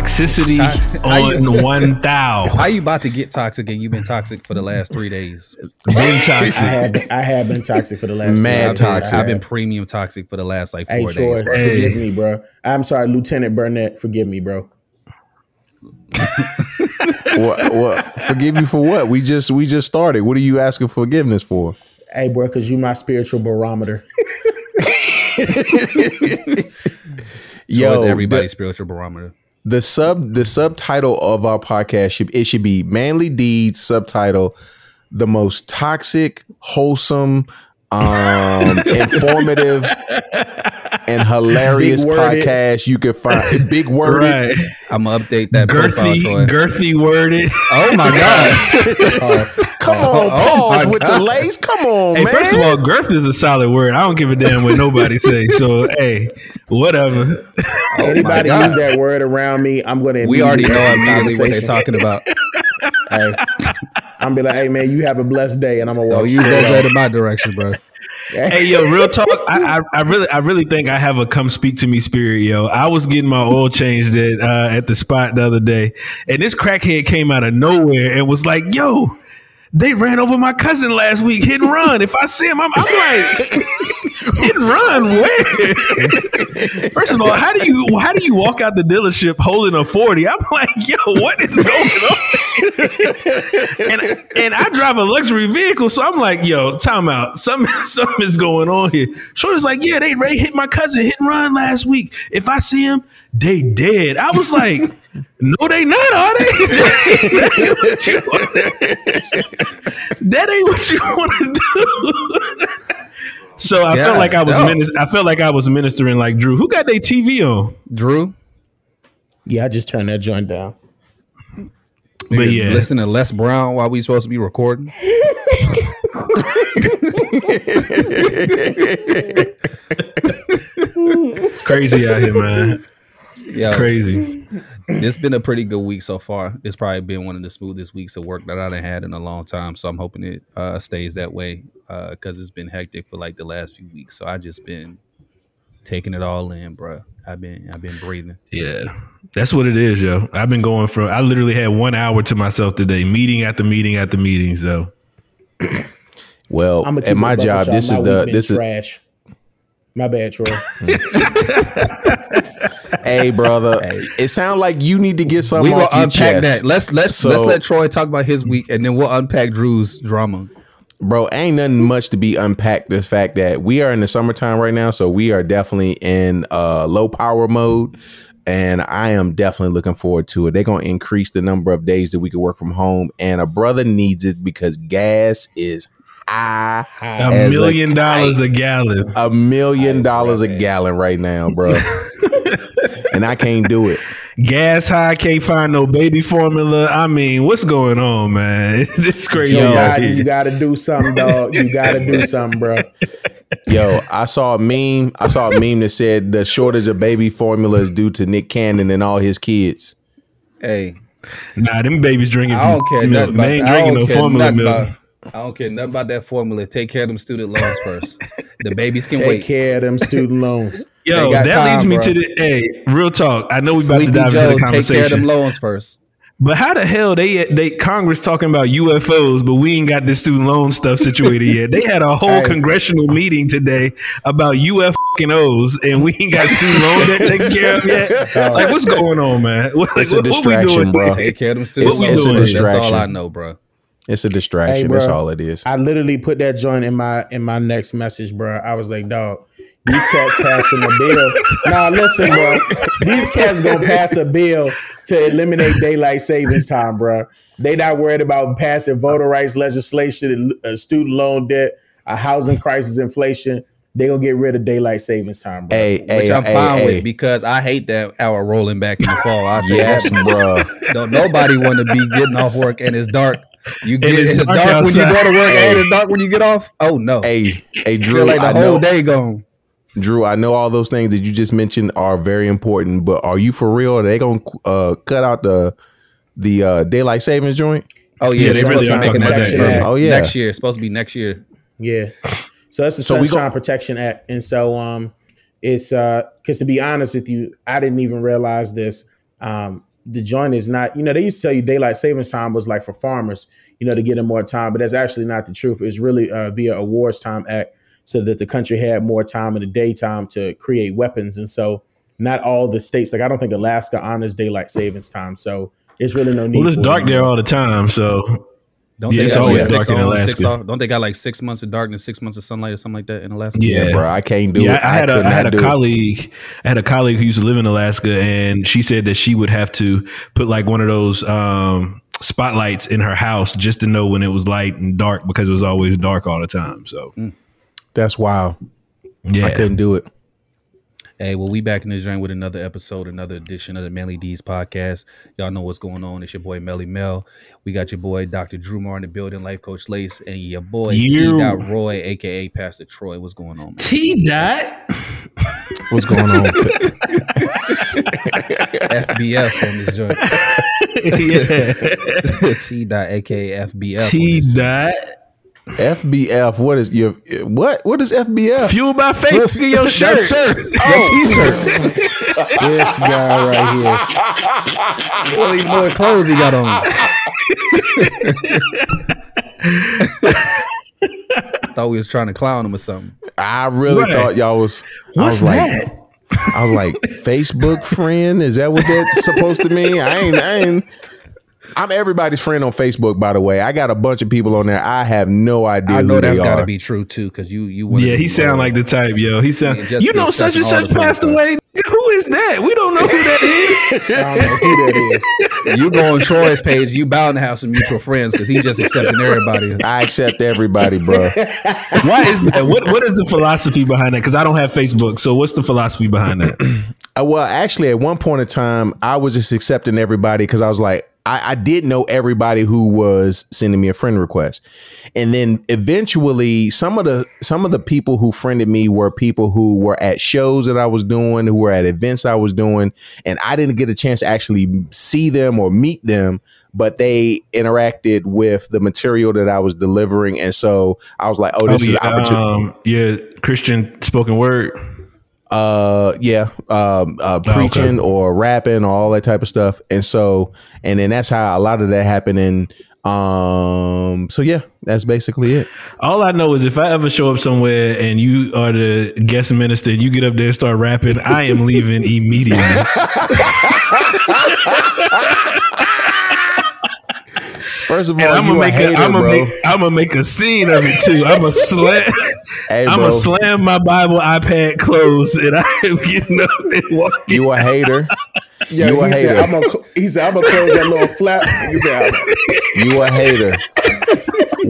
toxicity on one thou. How you about to get toxic and you've been toxic for the last three days? Been toxic. I have been, I have been toxic for the last Mad I've been, toxic. I've been premium toxic for the last like Hey four Troy, days. bro. Hey. forgive me, bro. I'm sorry, Lieutenant Burnett. Forgive me, bro. what, what? Forgive you for what? We just we just started. What are you asking forgiveness for? Hey, bro, because you my spiritual barometer. Yo, Yo, everybody's spiritual barometer. The sub the subtitle of our podcast should it should be manly deeds subtitle the most toxic wholesome um informative and hilarious podcast you could find big worded Right. I'm gonna update that Girthy, girthy worded. oh my god! Come Pause. on oh pause my with God. the lace come on Hey, man first of all, girth is a solid word. I don't give a damn what nobody say. So, hey, whatever. Oh Anybody use that word around me, I'm going to. we already know immediately what they're talking about. Hey, I'm be like, hey man, you have a blessed day, and I'm gonna oh, walk. Don't use straight in my direction, bro. Hey, yo, real talk. I, I, I really, I really think I have a come speak to me spirit, yo. I was getting my oil changed at uh, at the spot the other day, and this crackhead came out of nowhere and was like, "Yo." They ran over my cousin last week, hit and run. If I see him, I'm, I'm like, hit and run. Where? First of all, how do you how do you walk out the dealership holding a forty? I'm like, yo, what is going on? and and I drive a luxury vehicle, so I'm like, yo, time out. Something something is going on here. Shorty's like, yeah, they Ray hit my cousin hit and run last week. If I see him, they dead. I was like, no, they not, are they? that ain't what you want. that ain't what you want to do. so I felt like I was no. minis- I felt like I was ministering like Drew. Who got their TV on? Drew, Yeah, I just turned that joint down. But yeah, listen to Les Brown while we supposed to be recording. it's crazy out here, man. Yeah, Crazy. It's been a pretty good week so far. It's probably been one of the smoothest weeks of work that I've had in a long time. So I'm hoping it uh, stays that way because it's been hectic for like the last few weeks. So I just been taking it all in, bro. I've been I've been breathing. Yeah, that's what it is, yo. I've been going from. I literally had one hour to myself today, meeting after meeting after meeting. So well at my job this is the this is trash. My bad, Troy. hey brother it sounds like you need to get We something gonna unpack chest. that. Let's let's So- let's let Troy talk about his week, and then we'll unpack Drew's drama. Bro, ain't nothing much to be unpacked. The fact that we are in the summertime right now, so we are definitely in uh, low power mode, and I am definitely looking forward to it. They're gonna increase the number of days that we can work from home, and a brother needs it because gas is high, a as million dollars a gallon. a million dollars a gallon right now, bro, and I can't do it. Gas high, can't find no baby formula. I mean, what's going on, man? It's crazy. you, out gotta, you gotta do something, dog. You gotta do something, bro. Yo, I saw a meme. I saw a meme that said the shortage of baby formula is due to Nick Cannon and all his kids. Hey, Nah, them babies drinking. I don't care milk. about They ain't I drinking no formula milk. about- I don't care nothing about that formula. Take care of them student loans first. the babies can Take wait. care of them student loans. Yo, got that time, leads me bro. to the hey, real talk. I know we about Sleepy to dive Joe, into the conversation. take care of them loans first. but how the hell they they Congress talking about UFOs, but we ain't got this student loan stuff situated yet. They had a whole Hey. congressional meeting today about UFOs, and we ain't got student loan debt taken care of yet. Like, what's going on, man? What, It's a what- what we distraction, doing? bro. Take care of them student It's- loans it's a first. That's all. I know, bro. It's a distraction. Hey, That's all it is. I literally put that joint in my in my next message, bro. I was like, dog, these cats passing the bill. Nah, listen, bro. These cats gonna pass a bill to eliminate daylight savings time, bro. They not worried about passing voter rights legislation, a uh, student loan debt, a housing crisis, inflation. They gonna get rid of daylight savings time, bro. Hey, Which hey, I'm hey, fine hey. with because I hate that hour rolling back in the fall. I Yes, bro. Don't nobody want to be getting off work and it's dark. You get it's it's, dark dark, when you go to work Hey. and it's dark when you get off. Oh no. Hey, hey, Feel Drew. like the I whole know, day gone. Drew. I know all those things that you just mentioned are very important, but are you for real? Are they gonna uh, cut out the the uh, daylight savings joint? Oh yeah, Yeah, they really are talking about that, bro. Oh, yeah. Next year. It's supposed to be next year. Yeah. So that's the So we Sunshine go- Protection Act. And so um it's uh because to be honest with you, I didn't even realize this. Um the joint is not. You know, they used to tell you daylight savings time was like for farmers, you know, to get them more time, but that's actually not the truth. It's really uh, via a Wars Time Act, so that the country had more time in the daytime to create weapons, and so not all the states. Like I don't think Alaska honors daylight savings time, so it's really no need. Well, it's for dark it. there all the time, so Don't Yeah, they it's always six dark in on, six Alaska. off? Don't they got like six months of darkness, six months of sunlight, or something like that in Alaska? Yeah. bro. I can't do yeah, it. I had a I had a do it. colleague. I had a colleague who used to live in Alaska, and she said that she would have to put like one of those um, spotlights in her house just to know when it was light and dark because it was always dark all the time. So That's wild. yeah, I couldn't do it. Hey, well, we back in the joint with another episode, another edition of the Manly Deeds podcast. Y'all know what's going on. It's your boy Melly Mel. We got your boy Dr. Drew Moore in the building, life coach Lace, and your boy You. T. Dot Roy, aka Pastor Troy. What's going on, man? T dot. What's going on? FBF on this joint. yeah. T. Dot, aka FBF. T this joint. dot. FBF. What is your what? What is FBF? Fueled by faith. Look at your shirt. That shirt. That t-shirt. This guy right here. What these boy clothes he got on? Thought we was trying to clown him or something. I really Right. thought y'all was. I What's was like, that? I was like, Facebook friend. Is that what that's supposed to mean? I ain't. I ain't. I'm everybody's friend on Facebook, by the way. I got a bunch of people on there. I have no idea I know who that's they got to be true too, because you you Yeah, he sound like the type, yo. He sound. Just You know, such and such passed away. Who is that? We don't know who that is. I don't know who that is. you go on Troy's page, you bound to have some mutual friends because he just accepting everybody. I accept everybody, bro. Why is that? What What is the philosophy behind that? Because I don't have Facebook. So what's the philosophy behind that? Uh, well, actually, at one point in time, I was just accepting everybody because I was like, I, I did know everybody who was sending me a friend request, and then eventually, some of the some of the people who friended me were people who were at shows that I was doing, who were at events I was doing, and I didn't get a chance to actually see them or meet them. But they interacted with the material that I was delivering, and so I was like, "Oh, this is yeah, an opportunity." um, yeah, Christian spoken word. Uh yeah um uh okay. preaching or rapping or all that type of stuff and so and then that's how a lot of that happened and um so yeah that's basically it All I know is if I ever show up somewhere and you are the guest minister and you get up there and start rapping, I am leaving immediately. first of all And I'm gonna a make hater, a, I'm gonna make I'm gonna make a scene of it too. I'm gonna slam hey I'm gonna slam my Bible iPad closed and I am getting up and walking. you a hater Yeah, You a he said, hater. I'm gonna, he said, I'm gonna close that little flap. He said, you a hater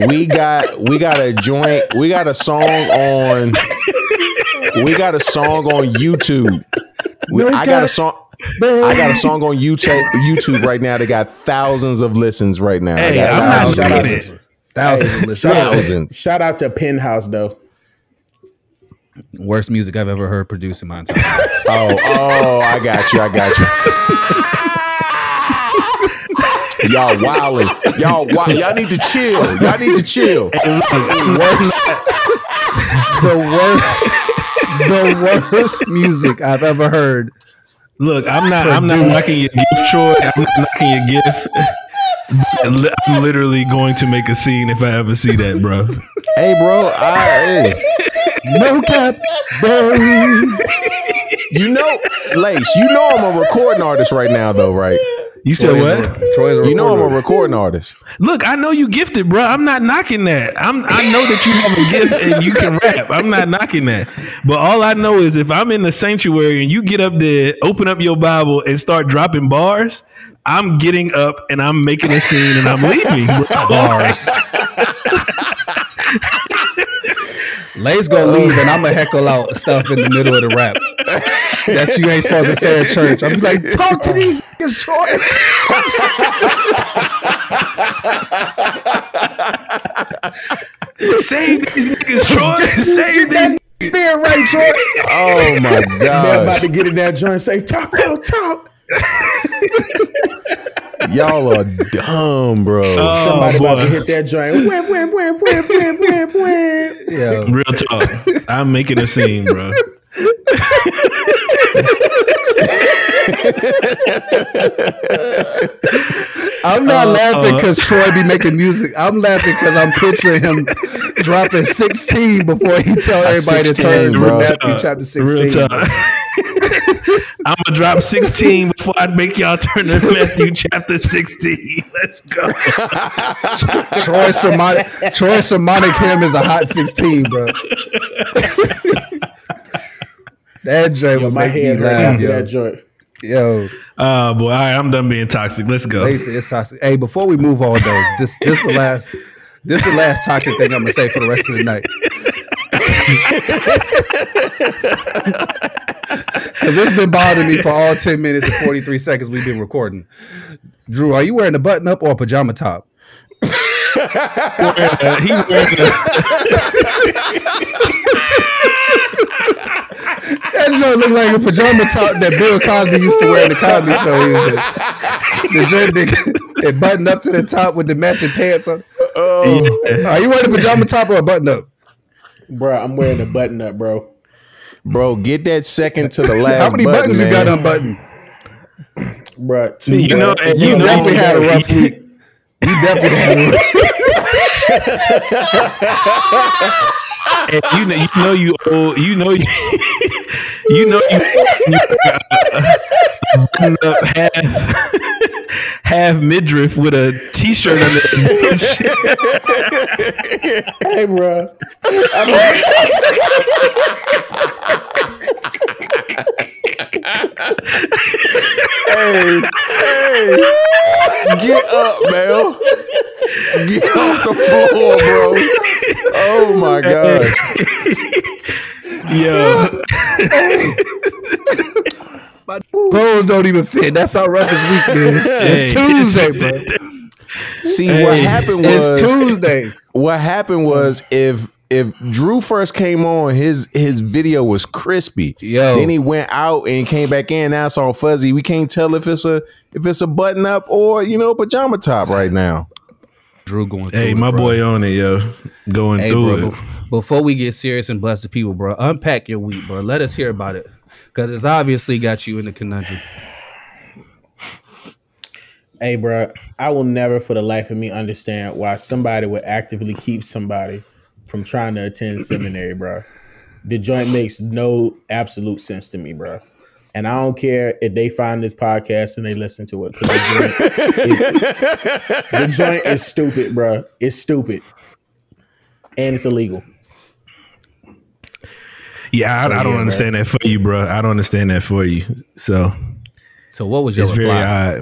we got we got a joint we got a song on we got a song on youtube we, i got a song I got a song on YouTube YouTube right now that got thousands of listens right now. I Hey, got I'm not thousands. shout out knocking to- it. Thousands of listeners. shout, out to, Thousands. shout out to Penthouse though. Worst music I've ever heard produced in my entire life. Oh, oh, I got you. I got you. y'all wilding. Y'all wild. Y'all need to chill. Y'all need to chill. the worst, the worst music I've ever heard. Look, I'm not I'm not knocking your gift, Troy. I'm not knocking your gift. I'm literally going to make a scene if I ever see that, bro. Hey, bro. I, hey. No cap, bro. You know, Lace. You know I'm a recording artist right now, though, right? You said what? Troy's a You know I'm a recording artist. Look, I know you gifted, bro. I'm not knocking that. I'm I know that you have a gift and you can rap. I'm not knocking that. But all I know is if I'm in the sanctuary and you get up there, open up your Bible and start dropping bars, I'm getting up and I'm making a scene and I'm leaving. bro. bars. Lace gonna uh, leave and I'm gonna heckle out stuff in the middle of the rap that you ain't supposed to say at church. I'm like, talk to these niggas, Troy. Save these niggas, Troy. Save these Spirit right, Troy. Oh my god! Man, about to get in that joint and say, talk, talk, talk. Y'all are dumb, bro. Oh, Somebody about to hit that joint. Wham, wham, wham, wham, wham, wham, wham. Yeah. Real talk. I'm making a scene, bro. I'm not uh, laughing uh. because Troy be making music. I'm laughing because I'm picturing him dropping 16 before he tell everybody 16, to turn to bro. Matthew chapter 16. Real talk. I'm gonna drop 16 before I make y'all turn to Matthew chapter 16. Let's go. Troy Sermonic, Troy Sermonic him is a hot 16, bro. that joint Yo, would my make me head right laugh, yo. that joint. Yo, Oh boy, all right, I'm done being toxic. Let's go. they it's toxic. Hey, before we move on though, this this the last this the last toxic thing I'm gonna say for the rest of the night. Because it's been bothering me for all 10 minutes and 43 seconds we've been recording. Drew, are you wearing a button up or a pajama top? Uh, he wearing a- That joint looked like a pajama top that Bill Cosby used to wear in the Cosby Show. He was just- the joint that it buttoned up to the top with the matching pants on. Oh, Are you wearing a pajama top or a button up? Bro, I'm wearing a button up, bro. Bro, get that second to the last. How many button, buttons you got man. unbuttoned? Bro, two, You know- bro. You You know- definitely had a rough week. You definitely had a rough and you know, you know you old, you know you, you know you, you up half half midriff with a t-shirt under it. Hey, bro. Hey, hey, get up, man. Get off the floor, bro. Oh my god. Yo, My Clothes don't even fit. That's how rough his week is. It's Hey. Tuesday, bro. See Hey, what happened was It's Tuesday. what happened was if if Drew first came on, his his video was crispy. Yo. Then he went out and came back in. Now it's all fuzzy. We can't tell if it's a if it's a button up or you know pajama top right now. Drew going. Through hey, it, my bro. boy on it, yo, going Hey, through bro, it. bef- before we get serious and bless the people, bro, unpack your week, bro. Let us hear about it because it's obviously got you in the conundrum. Hey, bro, I will never for the life of me understand why somebody would actively keep somebody from trying to attend seminary, bro. The joint makes no absolute sense to me, bro. And I don't care if they find this podcast and they listen to it. The joint, is, the joint is stupid, bro. It's stupid. And it's illegal. Yeah, I, I don't bro. understand that for you, bro. I don't understand that for you. So So what was your it's very reply?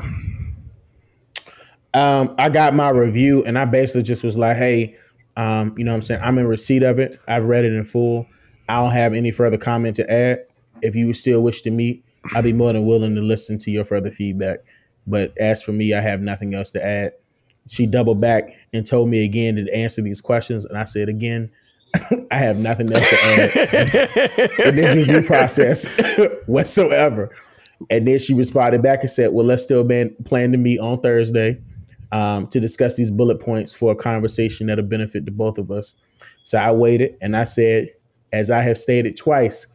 odd. um, I got my review and I basically just was like, hey, um, you know what I'm saying? I'm in receipt of it. I've read it in full. I don't have any further comment to add. If you still wish to meet, I'd be more than willing to listen to your further feedback. But as for me, I have nothing else to add. She doubled back and told me again to answer these questions. And I said again, I have nothing else to add in this review process whatsoever. And then she responded back and said, Well, let's still ban- plan to meet on Thursday um, to discuss these bullet points for a conversation that'll benefit the both of us. So I waited and I said, as I have stated twice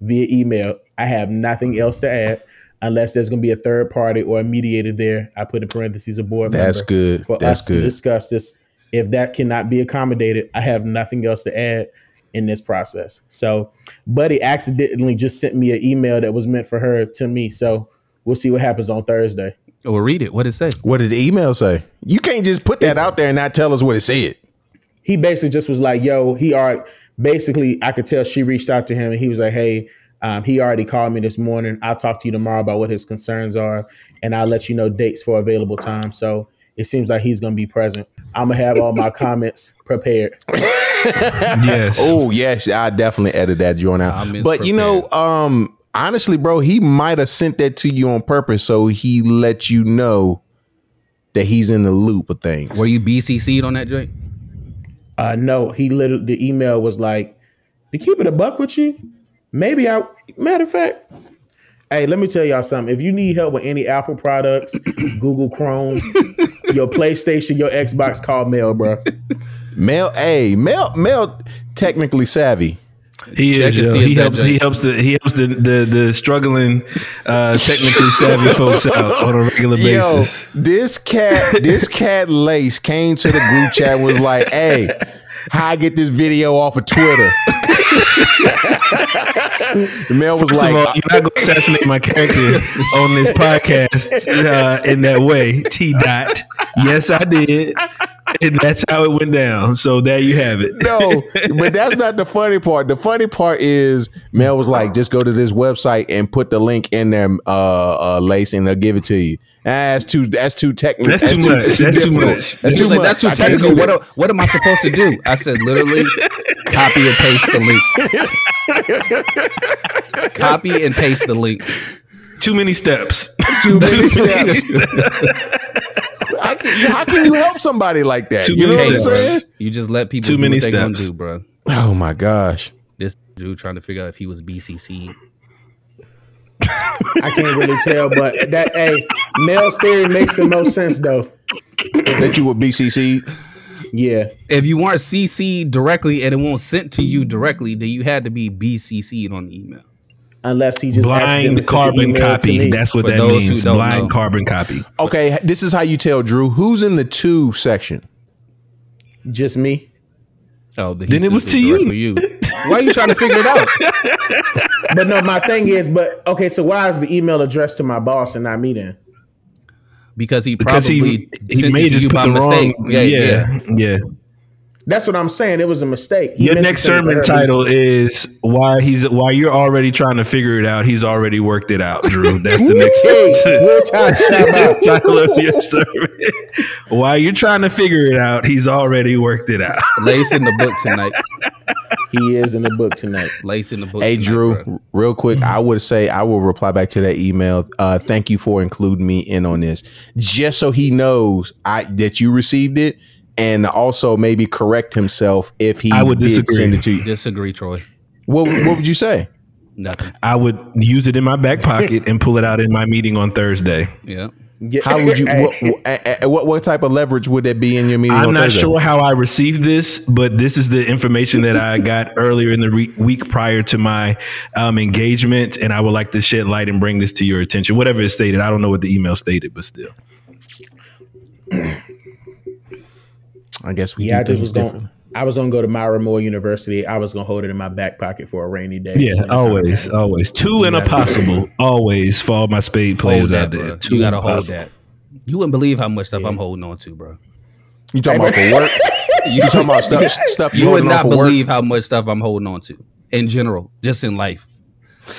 via email, I have nothing else to add unless there's going to be a third party or a mediator there. I put in parentheses a board That's member good. for That's us to discuss this. If that cannot be accommodated, I have nothing else to add in this process. So, Buddy accidentally just sent me an email that was meant for her to me. So, we'll see what happens on Thursday. Oh, well, read it. What did it say? What did the email say? You can't just put that out there and not tell us what it said. He basically just was like, "Yo, he already." Basically, I could tell she reached out to him, and he was like, "Hey, um, he already called me this morning. I'll talk to you tomorrow about what his concerns are, and I'll let you know dates for available time." So it seems like he's gonna be present. I'm gonna have all my comments prepared. Yes. Oh yes, I definitely edit that joint out. I'm But you know, um, honestly, bro, he might have sent that to you on purpose so he let you know that he's in the loop of things. Were you BCC'd on that joint? Uh, no, he literally the email was like, "To keep it a buck with you, maybe I." Matter of fact, hey, let me tell y'all something. If you need help with any Apple products, Google Chrome, your PlayStation, your Xbox, call Mel, bro. Mel, hey, Mel, Mel, technically savvy. He Check is. Yo. He that helps. He helps the. He helps the the, the struggling, uh, technically savvy folks out on a regular Yo, basis. this cat, this cat Lace came to the group chat and was like, "Hey, how I get this video off of Twitter?" the man was First like, of all, you're not going to assassinate my character on this podcast uh, in that way. T dot. Yes, I did, and that's how it went down. So there you have it. no, but that's not the funny part. The funny part is Mel was like, just go to this website and put the link in there, uh, uh Lace, and they'll give it to you. Ah, that's too that's too technical. That's too much. That's too much. That's He too was like, much. That's too technical. What, a- what am I supposed to do? I said, literally, copy and paste the link. copy and paste the link. Too many steps. Too many steps. I can, how can you help somebody like that? Too you know many what I'm saying? You just let people Too do many what they steps. do, bro. Oh my gosh. This dude trying to figure out if he was BCC. I can't really tell, but that hey, Mel's theory makes the most sense though. That you were BCC. Yeah. If you weren't CC directly and it won't sent to you directly, then you had to be BCC'd on the email. Unless he just Blind carbon copy. That's what For that means. Blind know. carbon copy. Okay, this is how you tell Drew who's in the two section. just me. Oh, then, Then it was to you. you. Why are you trying to figure it out? But no, my thing is, but okay, so why is the email addressed to my boss and not me then? Because he Because probably he, he sent may it to just you put by the mistake. wrong. Yeah, yeah. yeah, yeah. That's what I'm saying. It was a mistake. He Your next send it to sermon title is why he's why you're already trying to figure it out. He's already worked it out, Drew. That's the next Hey, Will Tide, shout out. title of your sermon. While you're trying to figure it out, he's already worked it out. Lace in the book tonight. He is in the book tonight. Lace in the book. Hey tonight, Drew, bro. real quick, I would say I will reply back to that email. Uh, thank you for including me in on this, just so he knows I that you received it, and also maybe correct himself if he I would did disagree. send it to you. Disagree, Troy. What What would you say? Nothing. I would use it in my back pocket and pull it out in my meeting on Thursday. Yeah. Yeah. How would you? What, what, a- a- what what type of leverage would that be in your meeting? I'm not Thursday? sure how I received this, but this is the information that I got earlier in the re- week prior to my um, engagement, and I would like to shed light and bring this to your attention. Whatever it stated, I don't know what the email stated, but still. I guess we. yeah, I just was going. I was gonna go to Myra Moore University. I was gonna hold it in my back pocket for a rainy day. Yeah, When the time always, always. Two and a possible, always for all my spade players that, out there. bro. Two You gotta and hold that. You wouldn't believe how much stuff I'm holding on to, bro. You talking about for work? You talking about stuff? Stuff you, You would not for work? believe how much stuff I'm holding on to in general, just in life.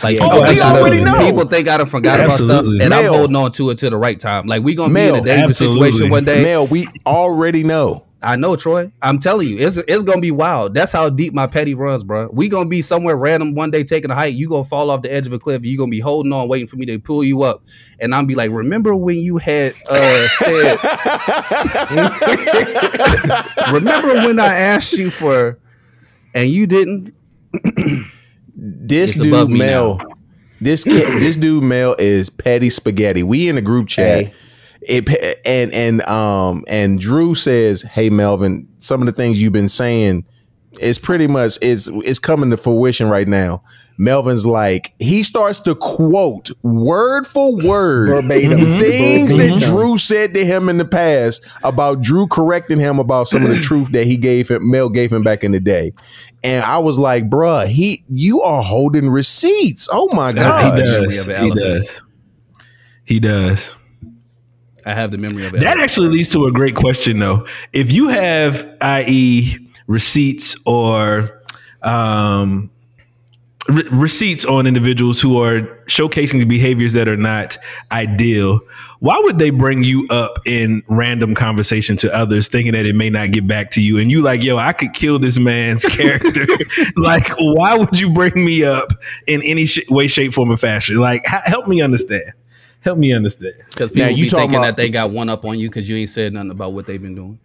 Like Oh, people we think I done- already know. People think I done forgot about stuff, Absolutely. and I'm holding on to it to the right time. Like we gonna Mel, be in a dangerous absolutely. situation one day. Mel, we already know. I know, Troy. I'm telling you, it's it's gonna be wild. That's how deep my petty runs, bro. We gonna be somewhere random one day taking a hike. You gonna fall off the edge of a cliff. You gonna be holding on, waiting for me to pull you up, and I'm be like, remember when you had uh said, remember when I asked you for, and you didn't. This It's dude Mel, now. this kid, this dude Mel is petty spaghetti. We in a group chat. Hey. It and and um and Drew says, "Hey Melvin, some of the things you've been saying is pretty much is is coming to fruition right now." Melvin's like he starts to quote word for word Verbatim. things that Drew said to him in the past about Drew correcting him about some of the truth that he gave him, Mel gave him back in the day. And I was like, bruh, he you are holding receipts. Oh my god. memory does. He does. He does. I have the memory of it. That actually leads to a great question, though. If you have, i.e., receipts or um, re- receipts on individuals who are showcasing behaviors that are not ideal, why would they bring you up in random conversation to others, thinking that it may not get back to you? And you like, yo, I could kill this man's character. like, why would you bring me up in any sh- way, shape, form, or fashion? Like, h- help me understand. Help me understand. Because Now, people you be talking thinking about- that they got one up on you because you ain't said nothing about what they've been doing.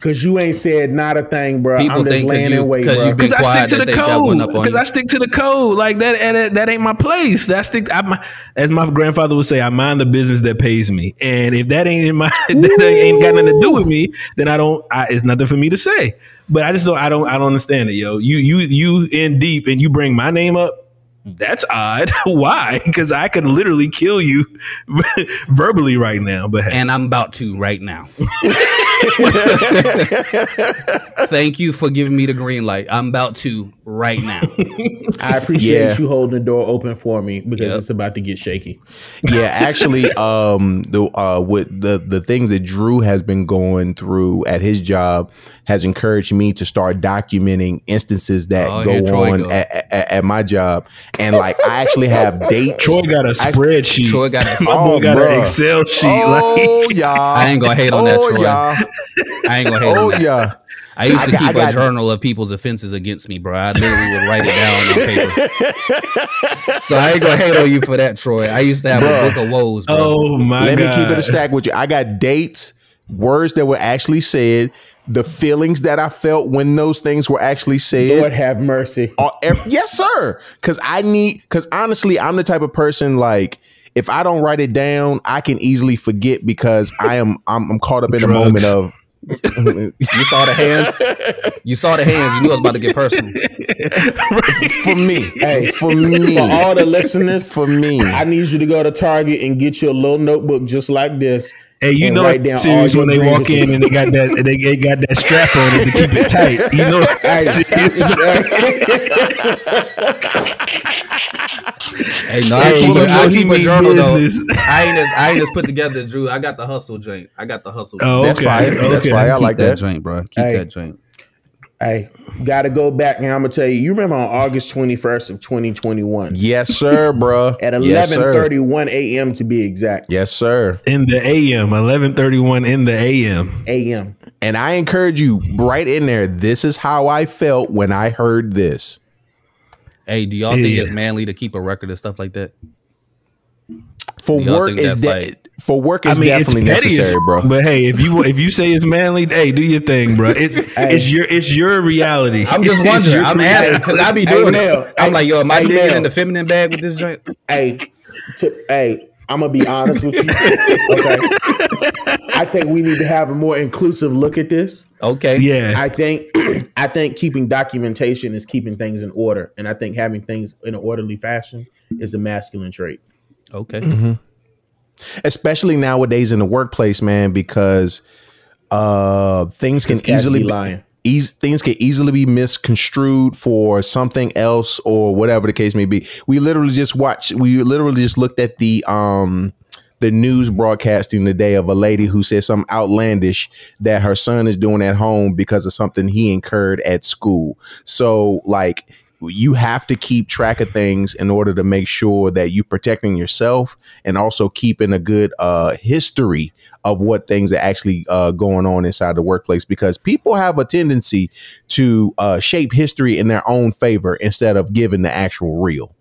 Cause you ain't said not a thing, bro. People I'm just think 'cause laying you- in wait, 'cause bro. Because I stick to the they got one code. Because. I stick to the code. Like that, that, that ain't my place. That stick. I, my, as my grandfather would say, I mind the business that pays me. And if that ain't in my, that ain't got nothing to do with me, then I don't. I, it's nothing for me to say. But I just don't. I don't. I don't understand it, yo. You, you, you in deep, and you bring my name up. Mm. That's odd. Why? Because I could literally kill you verbally right now. But hey, And I'm about to right now. Thank you for giving me the green light. I'm about to right now. I appreciate Yeah. you holding the door open for me because Yep. it's about to get shaky. yeah, actually, um, the uh, with the the things that Drew has been going through at his job has encouraged me to start documenting instances that Oh, go here on go. at, at, at my job, and like I actually have dates. Troy got a spreadsheet. Troy got a, Oh, got bruh. an Excel sheet. Oh like, y'all! I ain't gonna hate on that, Oh Troy. y'all! I ain't gonna hate Oh on that. Oh yeah! I used I to got- I keep got- a journal of people's offenses against me, bro. I literally would write it down on paper. so I ain't gonna hate on you for that, Troy. I used to have Bruh. a book of woes, bro. oh my god. Let god! me keep it a stack with you. I got dates, words that were actually said, the feelings that I felt when those things were actually said. Lord have mercy. Yes, sir. Because I need. Because honestly, I'm the type of person like if I don't write it down, I can easily forget because I am I'm, I'm caught up in the Drugs. moment of. You saw the hands. You saw the hands. You knew I was about to get personal. for me, Hey, for me, For all the listeners, for me. I need you to go to Target and get you a little notebook just like this. Hey, you know write down it's serious when they walk in and they got that they, they got that strap on it to keep it tight. You know, Hey, Hey, no, I Hey, keep, you a, know I keep a mean journal though. I ain't just I ain't just put together, Drew. I got the hustle joint. I got the hustle. oh, okay. That's okay, fire. That's okay. fire. I Keep like that, that. joint, bro. Keep Hey. that joint. Hey, gotta go back and I'm gonna tell you. You remember on August 21st of 2021 Yes, sir, bro. at Yes, 11:31 a.m. to be exact. Yes, sir. In the AM, eleven thirty one in the AM. A.m. And I encourage you right in there. This is how I felt when I heard this. Hey, do y'all think it's manly to keep a record of stuff like that? For work is that's de- like- for work I is mean, it's definitely petty as necessary, bro. But hey, if you if you say it's manly, hey, do your thing, bro. It's it's your it's your reality. I'm just It's wondering. I'm reality. asking because I be doing Mel. it. I'm Hey, like, yo, am I hey, digging Mel. in the feminine bag with this joint? Hey, to, hey, I'm gonna be honest with you. Okay, I think we need to have a more inclusive look at this. Okay. Yeah, I think I think keeping documentation is keeping things in order, and I think having things in an orderly fashion is a masculine trait. Okay. Mm-hmm. Especially nowadays in the workplace, man, because uh things can easily be lying. eas- things can easily be misconstrued for something else or whatever the case may be. We literally just watched we literally just looked at the um the news broadcasting today of a lady who said something outlandish that her son is doing at home because of something he incurred at school. So like you have to keep track of things in order to make sure that you're protecting yourself and also keeping a good uh history of what things are actually uh going on inside the workplace because people have a tendency to uh shape history in their own favor instead of giving the actual real.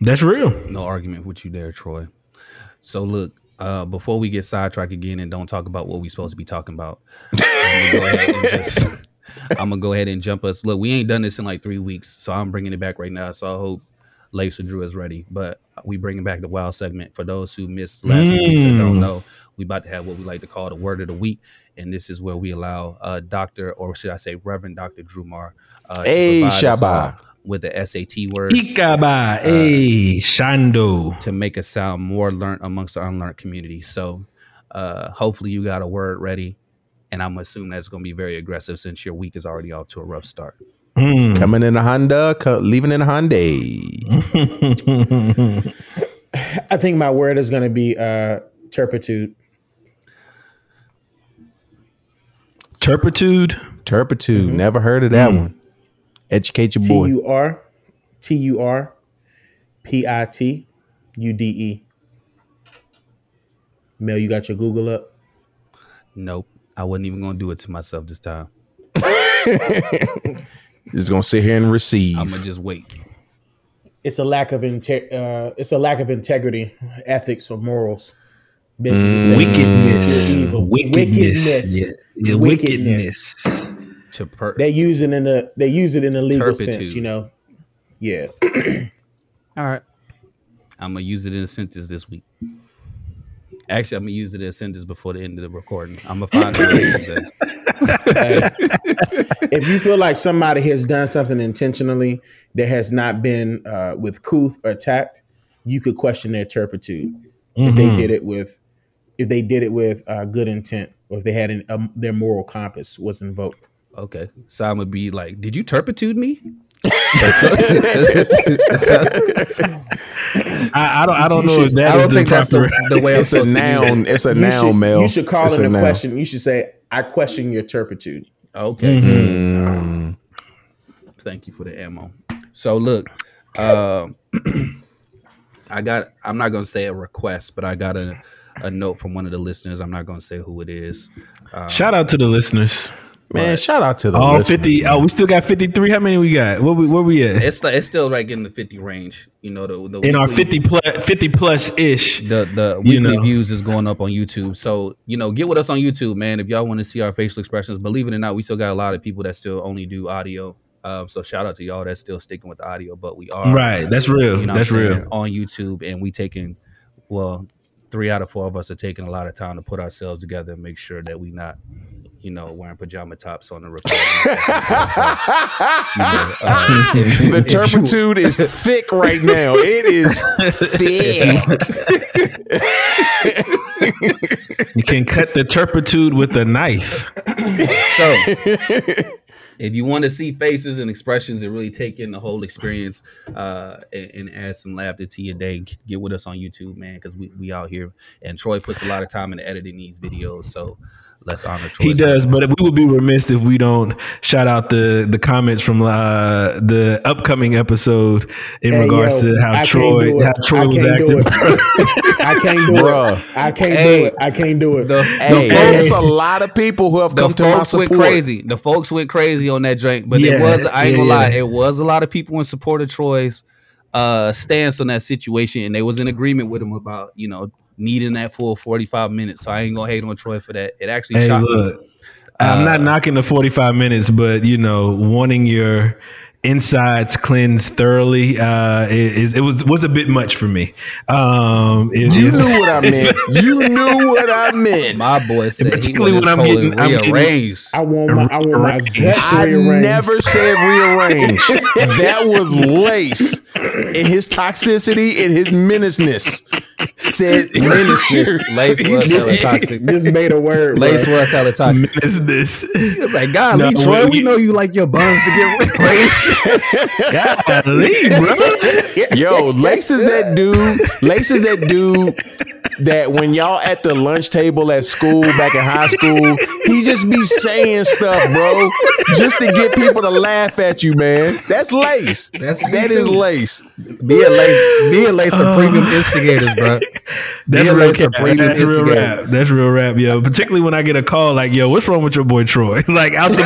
that's real. No argument with you there, Troy. So look, uh, before we get sidetracked again and don't talk about what we're supposed to be talking about, go ahead and just I'm gonna go ahead and jump us. Look, we ain't done this in like three weeks, so I'm bringing it back right now. So I hope Lace and Drew is ready. But we bringing back the wild segment for those who missed last week and don't Mm. know. We about to have what we like to call the word of the week, and this is where we allow uh, Doctor, or should I say, Reverend Doctor Drew Moore, uh, to Hey, Shabba. with the SAT word Ikaba, hey, Shando. to make us sound more learned amongst the unlearned community. So uh hopefully you got a word ready. And I'm assuming that's gonna be very aggressive since your week is already off to a rough start. Mm. Coming in a Honda, co- leaving in a Hyundai. I think my word is going to be uh, turpitude. Turpitude. Turpitude. Never heard of that one. Educate your boy. U R T U R P I T U D E. Mel, you got your Google up? Nope. I wasn't even gonna do it to myself this time. Just gonna sit here and receive. I'm gonna just wait. it's a lack of inte- uh, it's a lack of integrity, ethics, or morals. Bitches is saying Wickedness. you're. Wickedness. Wickedness. Yeah, yeah, Wickedness. wickedness. To per- They use it in a they use it in a legal Turpitude. sense, you know. Yeah. All right. I'm gonna use it in a sentence this week. Actually, I'm gonna use it in a sentence before the end of the recording. I'm gonna find a way to use that. if you feel like somebody has done something intentionally that has not been uh, with couth or tact, you could question their turpitude if they did it with if they did it with uh, good intent or if they had an, um, their moral compass was invoked. Okay, so I'm gonna be like, "Did you turpitude me?" I, I don't. I don't know if that I don't the think that's the, the way I'm It's a supposed to use it. noun. It's a You noun, should, Mel. you should call It's it a noun. question. You should say, "I question your turpitude." Okay. Mm. Thank you for the ammo. So look, um, I got. I'm not gonna say a request, but I got a a note from one of the listeners. I'm not gonna say who it is. Um, Shout out to the listeners. Man, shout out to the All fifty. man. Oh, we still got fifty three. How many we got? Where we where we at? It's like it's still like in the 50 range. You know the the In our fifty plus fifty plus ish. the the You weekly know. views is going up on YouTube. So you know, get with us on YouTube, man. If y'all want to see our facial expressions, believe it or not, we still got a lot of people that still only do audio. Um, so shout out to y'all that's still sticking with the audio, but we are Right. That's real. you know That's what I'm saying, real. on YouTube, and we taking well, three out of four of us are taking a lot of time to put ourselves together and make sure that we not. You know, wearing pajama tops on the recording. and stuff like that. So, you know, uh, if the if you- turpitude is thick right now. It is thick. You can cut the turpitude with a knife. So, if you want to see faces and expressions and really take in the whole experience uh, and, and add some laughter to your day, get with us on YouTube, man, because we, we out here. And Troy puts a lot of time into editing these videos. So let's honor Troy. He does, but we would be remiss if we don't shout out the the comments from uh, the upcoming episode in Hey, regards yo, to how I Troy how Troy I was acting. I can't do Bruh. it. I can't Hey. do it. I can't do it. The, Hey, the there's folks, a lot of people who have come to my folks went crazy. The folks went crazy on that drink, but it was I ain't yeah, gonna lie, yeah. it was a lot of people in support of Troy's uh stance on that situation, and they was in agreement with him about you know needing that full forty five minutes. So I ain't gonna hate on Troy for that. It actually Hey, shocked me. look, I'm not Uh, knocking the 45 minutes, but you know, wanting your insides cleansed thoroughly uh is it was was a bit much for me um it, You it- knew what I meant. You knew what I meant. My boy said he particularly when I'm colon getting- I'm getting- rearranged. I want my I want my Rearrange. guts I never said rearrange. that was lace in his toxicity and his menaceness. Said Menaceness. Lace was hella toxic. just made a word. Lace bro. was hella toxic. is this He was like, God, No, Troy, we- we know you like your buns to get rearranged. golly, bro Yo, Lace is that dude. Lace is that dude that when y'all at the lunch table at school back in high school, he just be saying stuff, bro, just to get people to laugh at you, man. That's Lace. That's me that is too. Lace. Me and Lace, me and Lace are oh premium instigators, bro. That's Me and real, Lace are premium That's real rap. That's real rap, yo. Particularly when I get a call like, "Yo, what's wrong with your boy Troy?" like out the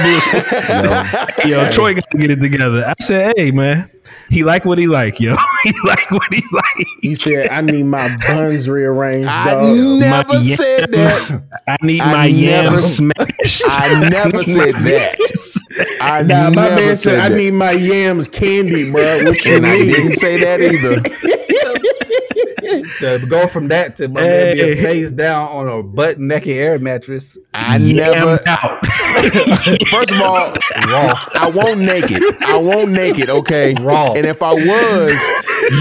blue, yo, Troy got to get it together. I said, "Hey, man, he like what he like, yo. he like what he like." He said, "I need my buns rearranged, I dog." never My said that. I need I my never- yams smashed. I never said that. I Nah, my man said, "I need my yams candy, bro." What you and I mean? didn't say that either. To go from that to my man being Hey. face down on a butt naked air mattress. I Yam never. out. First of all, Raw. I won't naked. I won't naked. Okay, Raw. And if I was,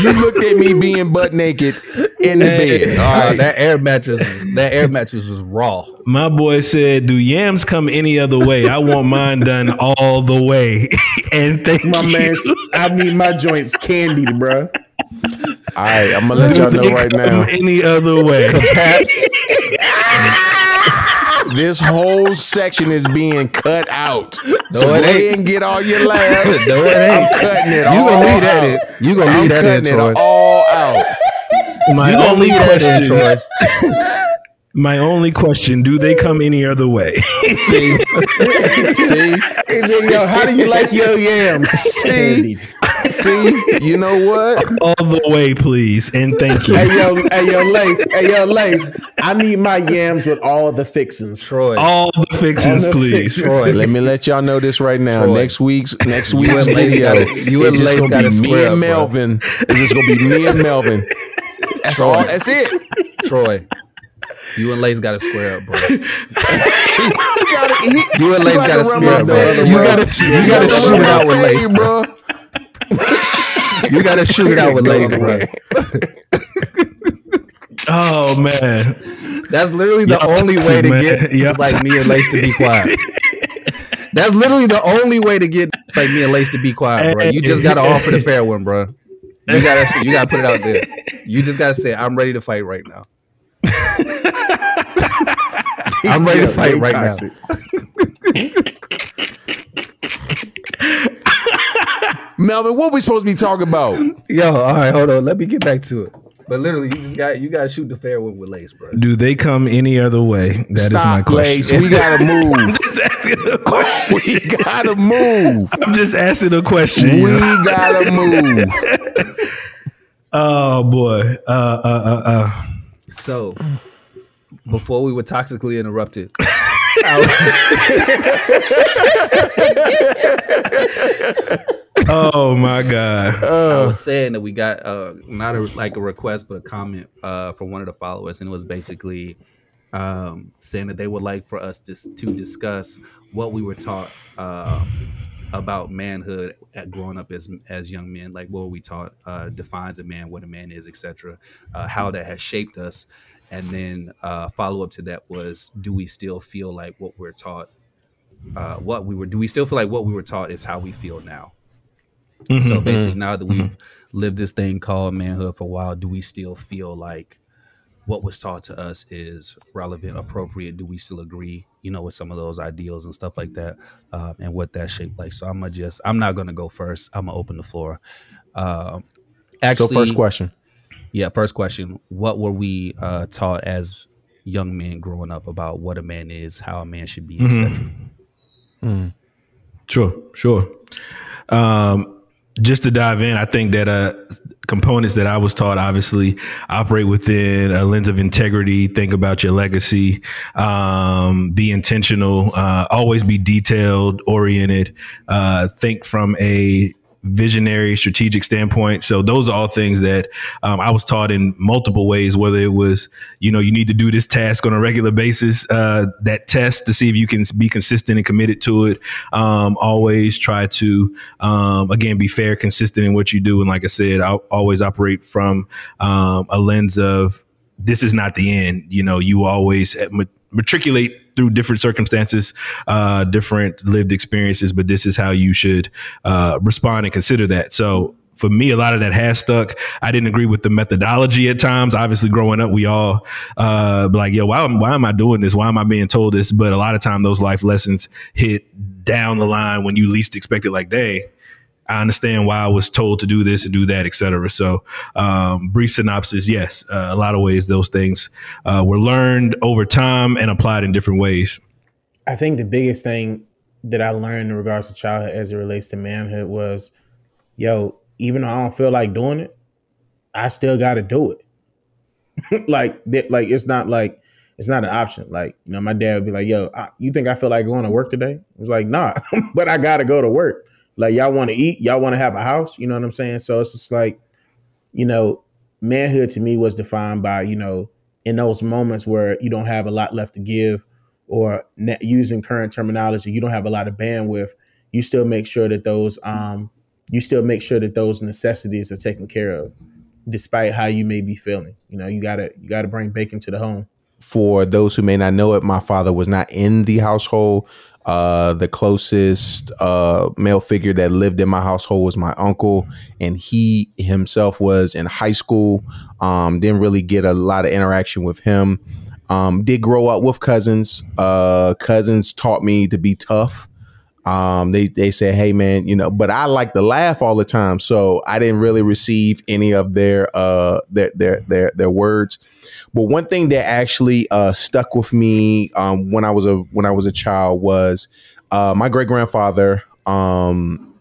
you looked at me being butt naked in the bed. All Uh, that air mattress, that air mattress was raw. My boy said, "Do yams come any other way? I want mine done all the way." and thank My you. man, I need my joints candied, bro. All right. I'm gonna let y'all know right now. Any other way? Paps. This whole section is being cut out. So No, go it ahead ain't. get all your laughs. No, it ain't. I'm cutting it You all gonna leave that out. in. You gonna I'm leave that in, cutting Troy. it all out. My You gonna only leave that in, question- Troy. My only question: Do they come any other way? See, see, Hey, then, yo, how do you like your yams? See? see. You know what? All the way, please, and thank you. Hey yo, hey yo, Lace, hey yo, Lace. I need my yams with all the fixings, Troy. All the fixings, All the please. fixins. Troy. Let me let y'all know this right now. Troy. Next week's next You week's video, you and it's just Lace gonna gotta be me square and up, bro. Melvin. It's just gonna be me and Melvin. That's all. That's it. Troy. You and Lace got to square up, bro. He gotta, he, You and Lace got gotta square up, bro. You gotta- you You gotta gotta shoot it out with Lace, bro. You got to shoot it out with Lace, bro. Oh man, That's literally the Y'all only way to man. get Y'all like me and Lace to be quiet. That's literally the only way to get like me and Lace to be quiet, bro. You just gotta offer the fair one, bro. You gotta you gotta put it out there. You just gotta say, "I'm ready to fight right now." I'm ready to fight way right now. Melvin, what we supposed to be talking about? Yo, all right, hold on. Let me get back to it. But literally, you just got you gotta shoot the fair one with Lace, bro. do they come any other way? That is my question. Lace. We gotta move. Just asking a question. We gotta move. I'm just asking a question. We yo. gotta move. Oh boy. Uh, uh, uh, uh. So, before we were toxically interrupted, Oh my god. I was saying that we got uh not a, like a request but a comment uh from one of the followers and it was basically um saying that they would like for us to to discuss what we were taught uh, about manhood at growing up as as young men. Like what were we taught uh defines a man what a man is etc uh, how that has shaped us and then uh follow up to that was do we still feel like what we're taught uh what we were do we still feel like what we were taught is how we feel now Mm-hmm. so basically, now that we've lived this thing called manhood for a while, do we still feel like what was taught to us is relevant, appropriate? Do we still agree, you know, with some of those ideals and stuff like that, um, and what that shaped like? So I'm gonna just, I'm not gonna go first. I'm gonna open the floor. Um, So actually, first question. Yeah, first question: What were we uh, taught as young men growing up about what a man is, how a man should be, etc.? Sure, sure. Um, just to dive in, I think that uh, components that I was taught obviously operate within a lens of integrity. Think about your legacy. Um, be intentional. Uh, always be detailed oriented. Uh, think from a visionary strategic standpoint. So those are all things that um, i was taught in multiple ways whether it was you know you need to do this task on a regular basis uh, that test to see if you can be consistent and committed to it. Um, always try to um, again be fair consistent in what you do. And like i said i always operate from um, a lens of this is not the end. You know you always ma- matriculate through different circumstances, uh, different lived experiences, but this is how you should uh, respond and consider that. So for me, a lot of that has stuck. I didn't agree with the methodology at times. Obviously, growing up, we all uh, like, "Yo, why, am- why am I doing this? Why am I being told this?" But a lot of time, those life lessons hit down the line when you least expect it. Like, dang, I understand why I was told to do this and do that, et cetera. So, um, brief synopsis: Yes, uh, a lot of ways those things uh, were learned over time and applied in different ways. I think the biggest thing that I learned in regards to childhood as it relates to manhood was, yo, even though I don't feel like doing it, I still got to do it. like, that, like it's not like it's not an option. Like, you know, my dad would be like, "Yo, I, you think I feel like going to work today?" I was like, "Nah," but I got to go to work. Like, y'all want to eat, y'all want to have a house. You know what I'm saying? So it's just like, you know, manhood to me was defined by, you know, in those moments where you don't have a lot left to give or ne- using current terminology, you don't have a lot of bandwidth. You still make sure that those um you still make sure that those necessities are taken care of, despite how you may be feeling. You know, you gotta you gotta bring bacon to the home. For those who may not know it, my father was not in the household. Uh, the closest uh, male figure that lived in my household was my uncle, and he himself was in high school. Um, didn't really get a lot of interaction with him. Um, did grow up with cousins. Uh, cousins taught me to be tough. Um, they they said, "Hey, man, you know," but I like to laugh all the time, so I didn't really receive any of their uh their their their their words. But one thing that actually uh, stuck with me um, when I was a when I was a child was uh, my great grandfather. Um,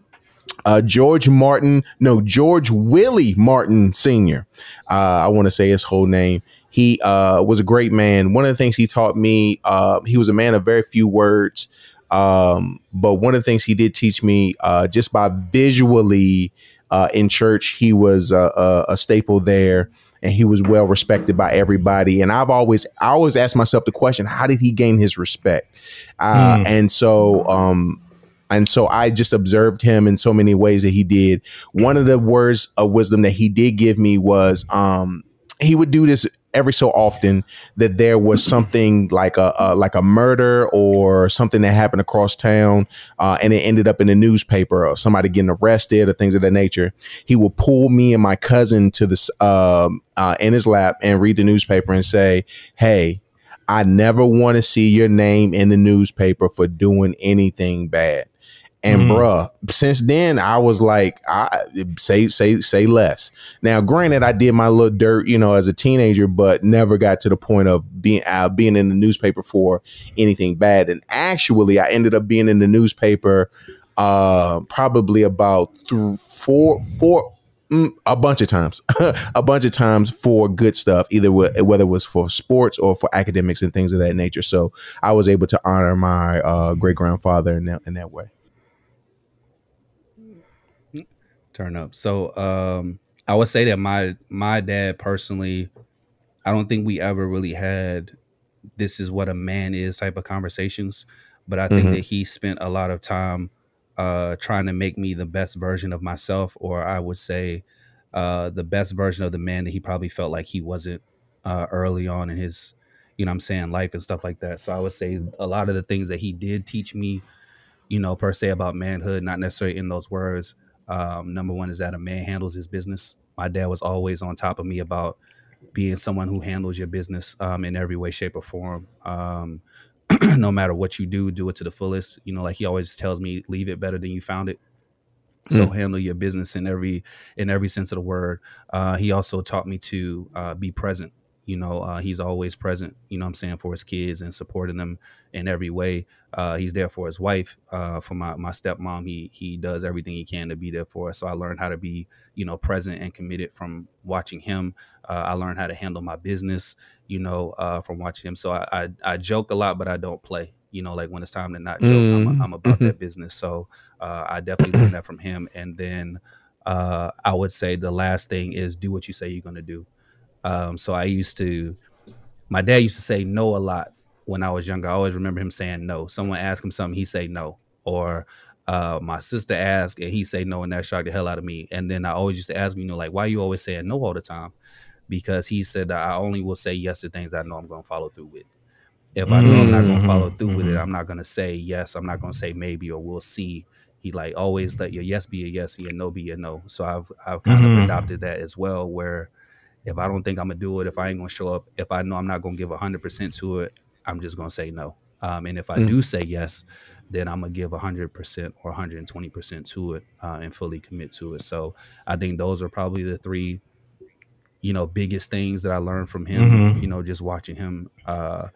uh, George Martin, no, George Willie Martin Sr. Uh, I want to say his whole name. He uh, was a great man. One of the things he taught me, uh, he was a man of very few words. Um, but one of the things he did teach me, uh, just by visually uh, in church, he was a, a, a staple there and he was well respected by everybody. And I've always, I always asked myself the question, how did he gain his respect? Uh, Hmm. And so, um, and so I just observed him in so many ways that he did. One of the words of wisdom that he did give me was, um, he would do this every so often that there was something like a, a like a murder or something that happened across town uh, and it ended up in the newspaper or somebody getting arrested or things of that nature. He would pull me and my cousin to this um, uh, in his lap and read the newspaper and say hey i never want to see your name in the newspaper for doing anything bad and Mhm. bruh, since then I was like, I say say say less. Now, granted, I did my little dirt, you know, as a teenager, but never got to the point of being uh, being in the newspaper for anything bad. And actually, I ended up being in the newspaper uh, probably about through four four. mm, A bunch of times, a bunch of times for good stuff, either wh- whether it was for sports or for academics and things of that nature. So I was able to honor my uh, great grandfather in that in that way. Turn up. So um I would say that my my dad personally, I don't think we ever really had this is what a man is type of conversations. But I think Mhm. that he spent a lot of time uh trying to make me the best version of myself, or I would say uh the best version of the man that he probably felt like he wasn't uh early on in his you know what I'm saying life and stuff like that. So I would say a lot of the things that he did teach me, you know, per se about manhood, not necessarily in those words, um, number one is that a man handles his business. My dad was always on top of me about being someone who handles your business um, in every way, shape, or form. Um, no matter what you do, do it to the fullest. You know, like he always tells me, leave it better than you found it. So handle your business in every in every sense of the word. Uh, he also taught me to uh, be present. You know, uh, he's always present. You know, what I'm saying for his kids and supporting them in every way. Uh, he's there for his wife, uh, for my my stepmom. He he does everything he can to be there for us. So I learned how to be you know present and committed from watching him. Uh, I learned how to handle my business, you know, uh, from watching him. So I, I I joke a lot, but I don't play. You know, like when it's time to not joke, I'm, Mm. I'm about that business. So uh, I definitely learned that from him. And then uh, I would say the last thing is do what you say you're going to do. Um, so I used to, my dad used to say no a lot when I was younger. I always remember him saying no. Someone asked him something, he say no. Or uh, my sister asked and he say no, and that shocked the hell out of me. And then I always used to ask me, you know, like, why you always saying no all the time? Because he said that I only will say yes to things I know I'm going to follow through with. If I know I'm not going to follow Mhm, through with it, mhm. I'm not going to say yes. I'm not going to say maybe or we'll see. He like always let your yes be a yes and your no be a no. So I've I've kind Mhm. of adopted that as well, where if I don't think I'm gonna do it, if I ain't gonna show up, if I know I'm not gonna give hundred percent to it, I'm just gonna say no. Um, and if I Mm. do say yes, then I'm gonna give hundred percent or 120 percent to it uh, and fully commit to it. So I think those are probably the three, you know, biggest things that I learned from him. Mhm. You know, just watching him, uh,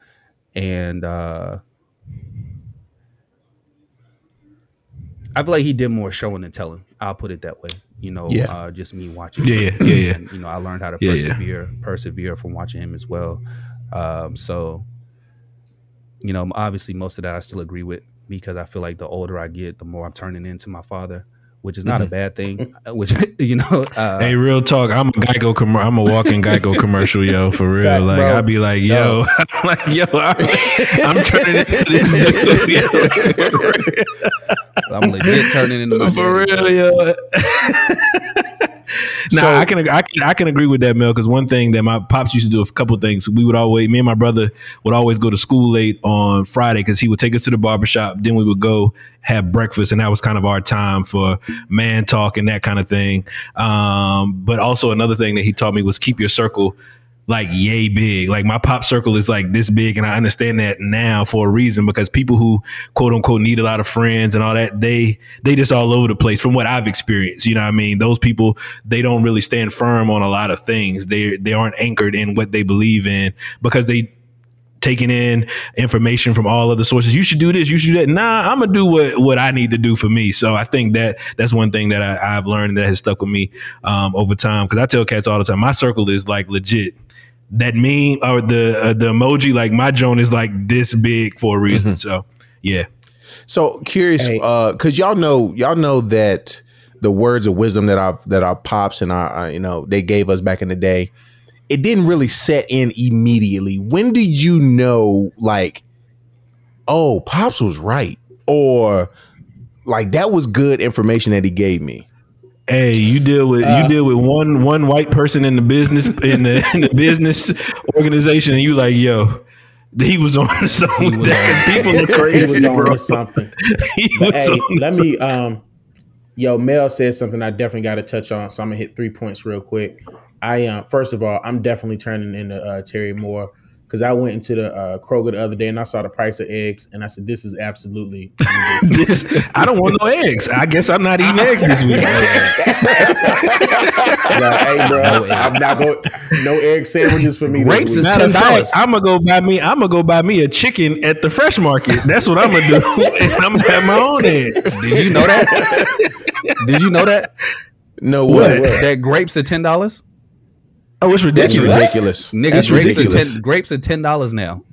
and uh, I feel like he did more showing than telling. I'll put it that way. You know, Yeah. uh, just me watching. Yeah, him. yeah, yeah, yeah. And you know, I learned how to yeah. persevere, persevere from watching him as well. Um, so, you know, obviously most of that I still agree with because I feel like the older I get, the more I'm turning into my father, which is not a bad thing. uh, Which you know, uh, Hey, real talk. I'm a Geico. Com- I'm a walking Geico commercial, yo. For real, Fact, like bro. I'd be like, yo, I'm like, yo, I'm, I'm turning into this dude. yo. I'm legit turning into my For real, yo. Nah, So- I can I can I can agree with that, Mel. Because one thing that my pops used to do a couple things. We would always me and my brother would always go to school late on Friday because he would take us to the barbershop. Then we would go have breakfast, and that was kind of our time for man talk and that kind of thing. Um, but also another thing that he taught me was keep your circle like yay big. Like my pop circle is like this big, and I understand that now for a reason because people who quote unquote need a lot of friends and all that, they they just all over the place from what I've experienced. You know what I mean? Those people they don't really stand firm on a lot of things. They they aren't anchored in what they believe in because they taking in information from all other sources. You should do this. You should do that. Nah, I'm gonna do what what I need to do for me. So I think that that's one thing that I, have learned that has stuck with me um, over time. Because I tell cats all the time, my circle is like legit. That meme or the uh, the emoji, like my joint is like this big for a reason. Mm-hmm. So yeah. So curious, hey. uh, because y'all know y'all know that the words of wisdom that our that our pops and our, our you know they gave us back in the day it didn't really set in immediately. When did you know, like, oh, Pops was right? Or like that was good information that he gave me? Hey, you deal with uh, you deal with one one white person in the business in the in the business organization, and you like, yo, he was on something. That. People are crazy, he was bro. something. hey, let something. me um, yo, Mel said something I definitely got to touch on, so I'm gonna hit three points real quick. I um, first of all, I'm definitely turning into uh, Terry Moore because I went into the uh, Kroger the other day and I saw the price of eggs and I said, "This is absolutely this. I don't want no eggs. I guess I'm not eating eggs this week." hey, bro, no I'm not going. No egg sandwiches for me. Grapes is ten dollars. I'm gonna go buy me. I'm gonna go buy me a chicken at the fresh market. That's what I'm gonna do. I'm gonna have my own eggs. Did you know that? Did you know that? No what? That grapes are ten dollars. Oh, it's ridiculous. That's ridiculous. Nigga, That's grapes, ridiculous. Are ten, grapes are ten dollars now.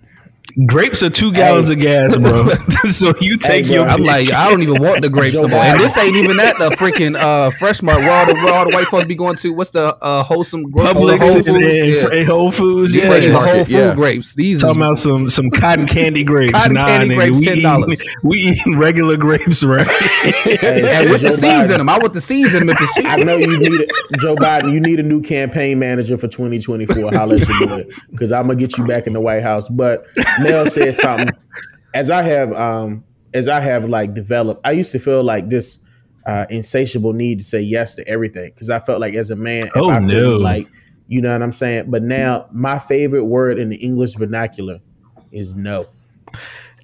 Grapes are two gallons hey. of gas, bro. so you take hey, your. I'm like, I don't even want the grapes no more. And this ain't even at the freaking uh, Fresh Mart. Where all the where all the white folks be going to? What's the uh, wholesome Publix Whole Foods? And, yeah. Whole Foods? Yeah, Fresh Market, Whole Food yeah. grapes. These talking is, about some some cotton candy grapes. cotton nah, candy nigga, grapes, ten dollars. We eating regular grapes, right? hey, and with Joe the seeds in them. I want the seeds in them. I know you need it, Joe Biden. You need a new campaign manager for 2024. How let you do it because I'm gonna get you back in the White House. But Mel said something as I have um as I have like developed, I used to feel like this uh, insatiable need to say yes to everything because I felt like as a man, oh I no, like you know what I'm saying. But now my favorite word in the English vernacular is no.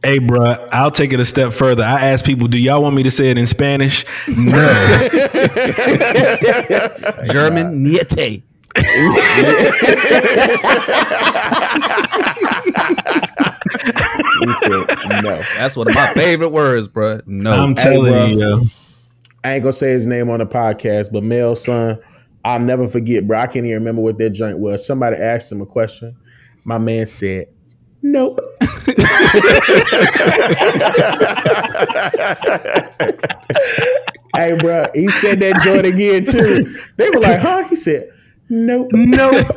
Hey, bro, I'll take it a step further. I ask people, do y'all want me to say it in Spanish? No. German, niete. said no. That's one of my favorite words, bro. No, I'm telling hey, you. I ain't gonna say his name on the podcast, but Mel son, I'll never forget, bro. I can't even remember what that joint was. Somebody asked him a question. My man said, Nope. hey, bro, he said that joint again too. They were like, "Huh?" He said, "Nope, nope."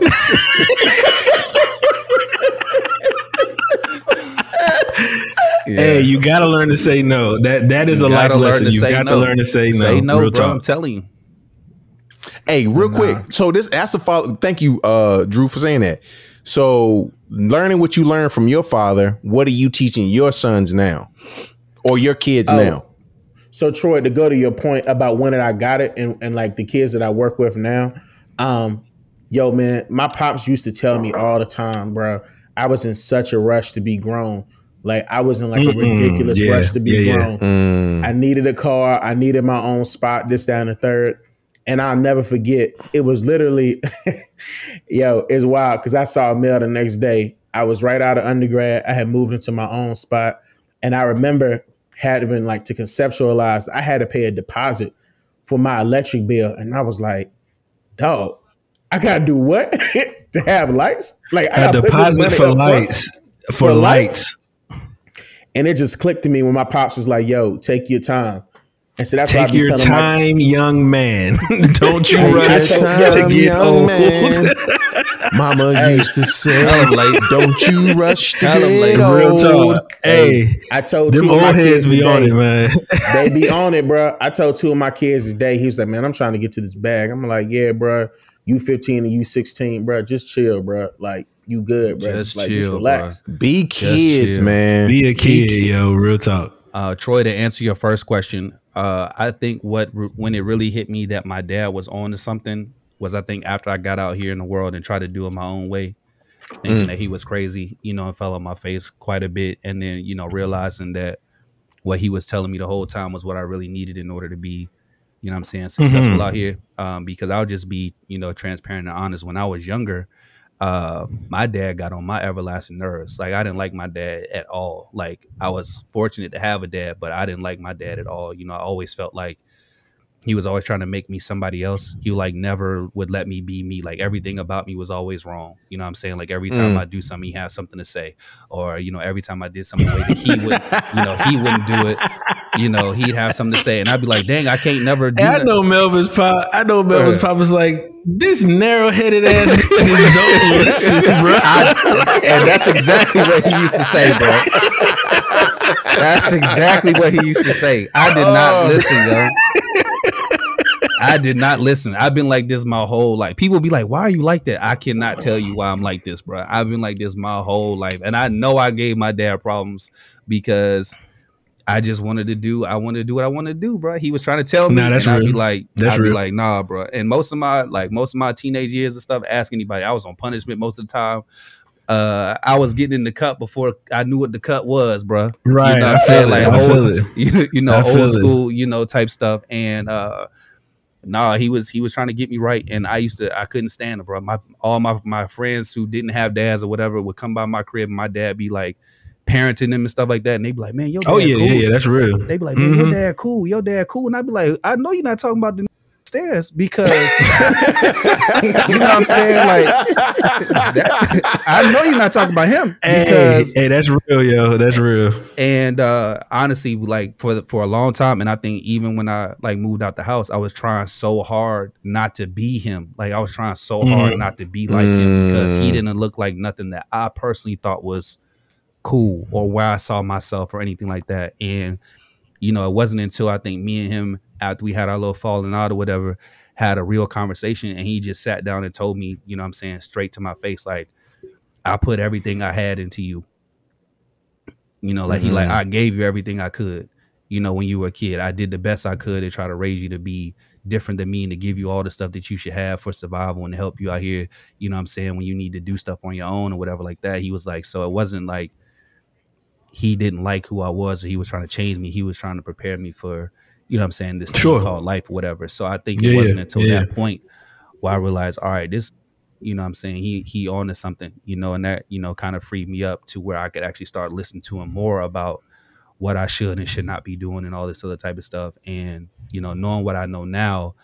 Yeah. Hey, you gotta learn to say no. That that is you a life lesson. You got no. to learn to say no. Say no, Real bro. Talk. I'm telling you. Hey, real nah. quick. So this that's a follow. Thank you, uh, Drew, for saying that. So learning what you learned from your father, what are you teaching your sons now, or your kids oh. now? So Troy, to go to your point about when did I got it, and, and like the kids that I work with now, um, yo man, my pops used to tell me all the time, bro. I was in such a rush to be grown like I was in like a ridiculous yeah, rush to be yeah, grown. Yeah. Mm. I needed a car. I needed my own spot. This down the third, and I'll never forget. It was literally, yo, it's wild because I saw a mail the next day. I was right out of undergrad. I had moved into my own spot, and I remember had been like to conceptualize. I had to pay a deposit for my electric bill, and I was like, dog, I gotta do what to have lights? Like a deposit for lights. For, for lights. And it just clicked to me when my pops was like, "Yo, take your time." And so that's take your time, my, young man. Don't you rush to get old. Man. Mama hey, used to say, like, "Don't you rush to get old." Real talk. Hey, I told them old heads be on it, man. they be on it, bro. I told two of my kids today. He was like, "Man, I'm trying to get to this bag." I'm like, "Yeah, bro. You 15 and you 16, bro. Just chill, bro. Like, you good, bro. Just, like, chill, just relax. Bro. Be kids, man. Be a kid, Be yo. Real talk. Uh, Troy, to answer your first question, uh, I think what when it really hit me that my dad was on to something was I think after I got out here in the world and tried to do it my own way. thinking Mm. that he was crazy, you know, and fell on my face quite a bit. And then, you know, realizing that what he was telling me the whole time was what I really needed in order to be, you know what I'm saying, successful Mhm. out here. Um, because I'll just be, you know, transparent and honest. When I was younger, uh, my dad got on my everlasting nerves. Like I didn't like my dad at all. Like I was fortunate to have a dad, but I didn't like my dad at all. You know, I always felt like he was always trying to make me somebody else. He like never would let me be me. Like everything about me was always wrong. You know what I'm saying? Like every time Mm. I do something, he has something to say. Or, you know, every time I did something way that he would, you know, he wouldn't do it. You know, he'd have something to say. And I'd be like, dang, I can't never do And I that. know Melvin's pop. I know Melvin's Right. pop was like, this narrow headed ass niggas don't listen, bro. and that's exactly what he used to say, bro. That's exactly what he used to say. I did Oh. not listen, yo. I did not listen. I've been like this my whole life. People be like, "Why are you like that?" I cannot tell you why I'm like this, bro. I've been like this my whole life, and I know I gave my dad problems because I just wanted to do. I wanted to do what I wanted to do, bro. He was trying to tell me, Nah, that's and I'd be like, That's I'd be real. like, nah, bro. And most of my like most of my teenage years and stuff, ask anybody. I was on punishment most of the time. Uh, I was getting in the cut before I knew what the cut was, bro. Right. You know what I'm saying? Like old, you, you know, old it. school, you know, type stuff. And uh nah, he was he was trying to get me right. And I used to I couldn't stand it, bro. My all my my friends who didn't have dads or whatever would come by my crib and my dad be like parenting them and stuff like that. And they'd be like, Man, your dad Oh, yeah, cool. yeah, yeah. That's real. They'd be like, Man, your Mhm. dad cool, your dad cool. And I'd be like, I know you're not talking about the stairs because you know what I'm saying? Like that- I know you're not talking about him Hey, because hey, that's real, yo. That's real. and uh honestly like for the, for a long time and i think even when i like moved out the house i was trying so hard not to be him like i was trying so hard Mhm. not to be like him because he Mm. didn't look like nothing that i personally thought was cool or where i saw myself or anything like that and you know it wasn't until i think me and him after we had our little falling out or whatever had a real conversation and he just sat down and told me you know what i'm saying straight to my face like i put everything i had into you you know, like he like Mhm. I gave you everything I could. You know, when you were a kid, I did the best I could to try to raise you to be different than me and to give you all the stuff that you should have for survival and to help you out here. You know what I'm saying? When you need to do stuff on your own or whatever like that. He was like, so it wasn't like he didn't like who I was or he was trying to change me. He was trying to prepare me for, you know what I'm saying, this thing Sure. called life or whatever. So I think Yeah, it wasn't until yeah. that point where I realized, all right, this you know what I'm saying he he on to something, you know, and that, you know, kind of freed me up to where I could actually start listening to him more about what I should and should not be doing and all this other type of stuff. And, you know, knowing what I know now,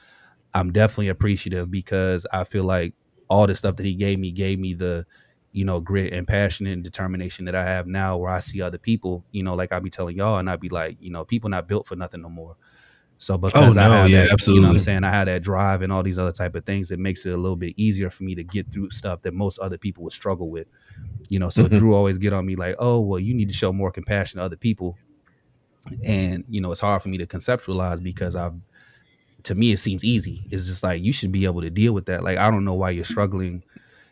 I'm definitely appreciative because I feel like all the stuff that he gave me gave me the, you know, grit and passion and determination that I have now where I see other people, you know, like I be telling y'all and I'd be like, you know, people not built for nothing no more. So because I no, have yeah, that, you know what. I'm saying? I had that drive and all these other type of things. It makes it a little bit easier for me to get through stuff that most other people would struggle with. You know, so Mhm. Drew always get on me like, oh, well, you need to show more compassion to other people. And, you know, it's hard for me to conceptualize because I've to me it seems easy. It's just like you should be able to deal with that. Like I don't know why you're struggling.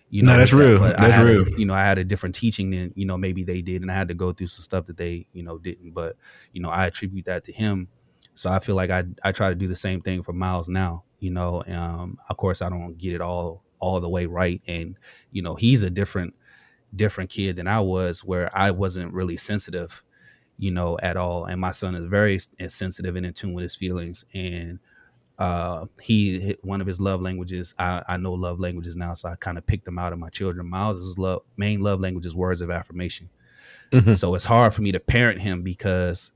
You No, know, that's with that, real. That's a- real. you know, I had a different teaching than you know maybe they did, and I had to go through some stuff that they you know didn't. But you know, I attribute that to him. So I feel like I I try to do the same thing for Miles now. You know, um, of course I don't get it all all the way right, and you know he's a different different kid than I was, where I wasn't really sensitive, you know, at all. And my son is very sensitive and in tune with his feelings. And uh, he one of his love languages. I, I know love languages now, so I kind of picked them out of my children. Miles' love main love language is words of affirmation. Mhm. So it's hard for me to parent him because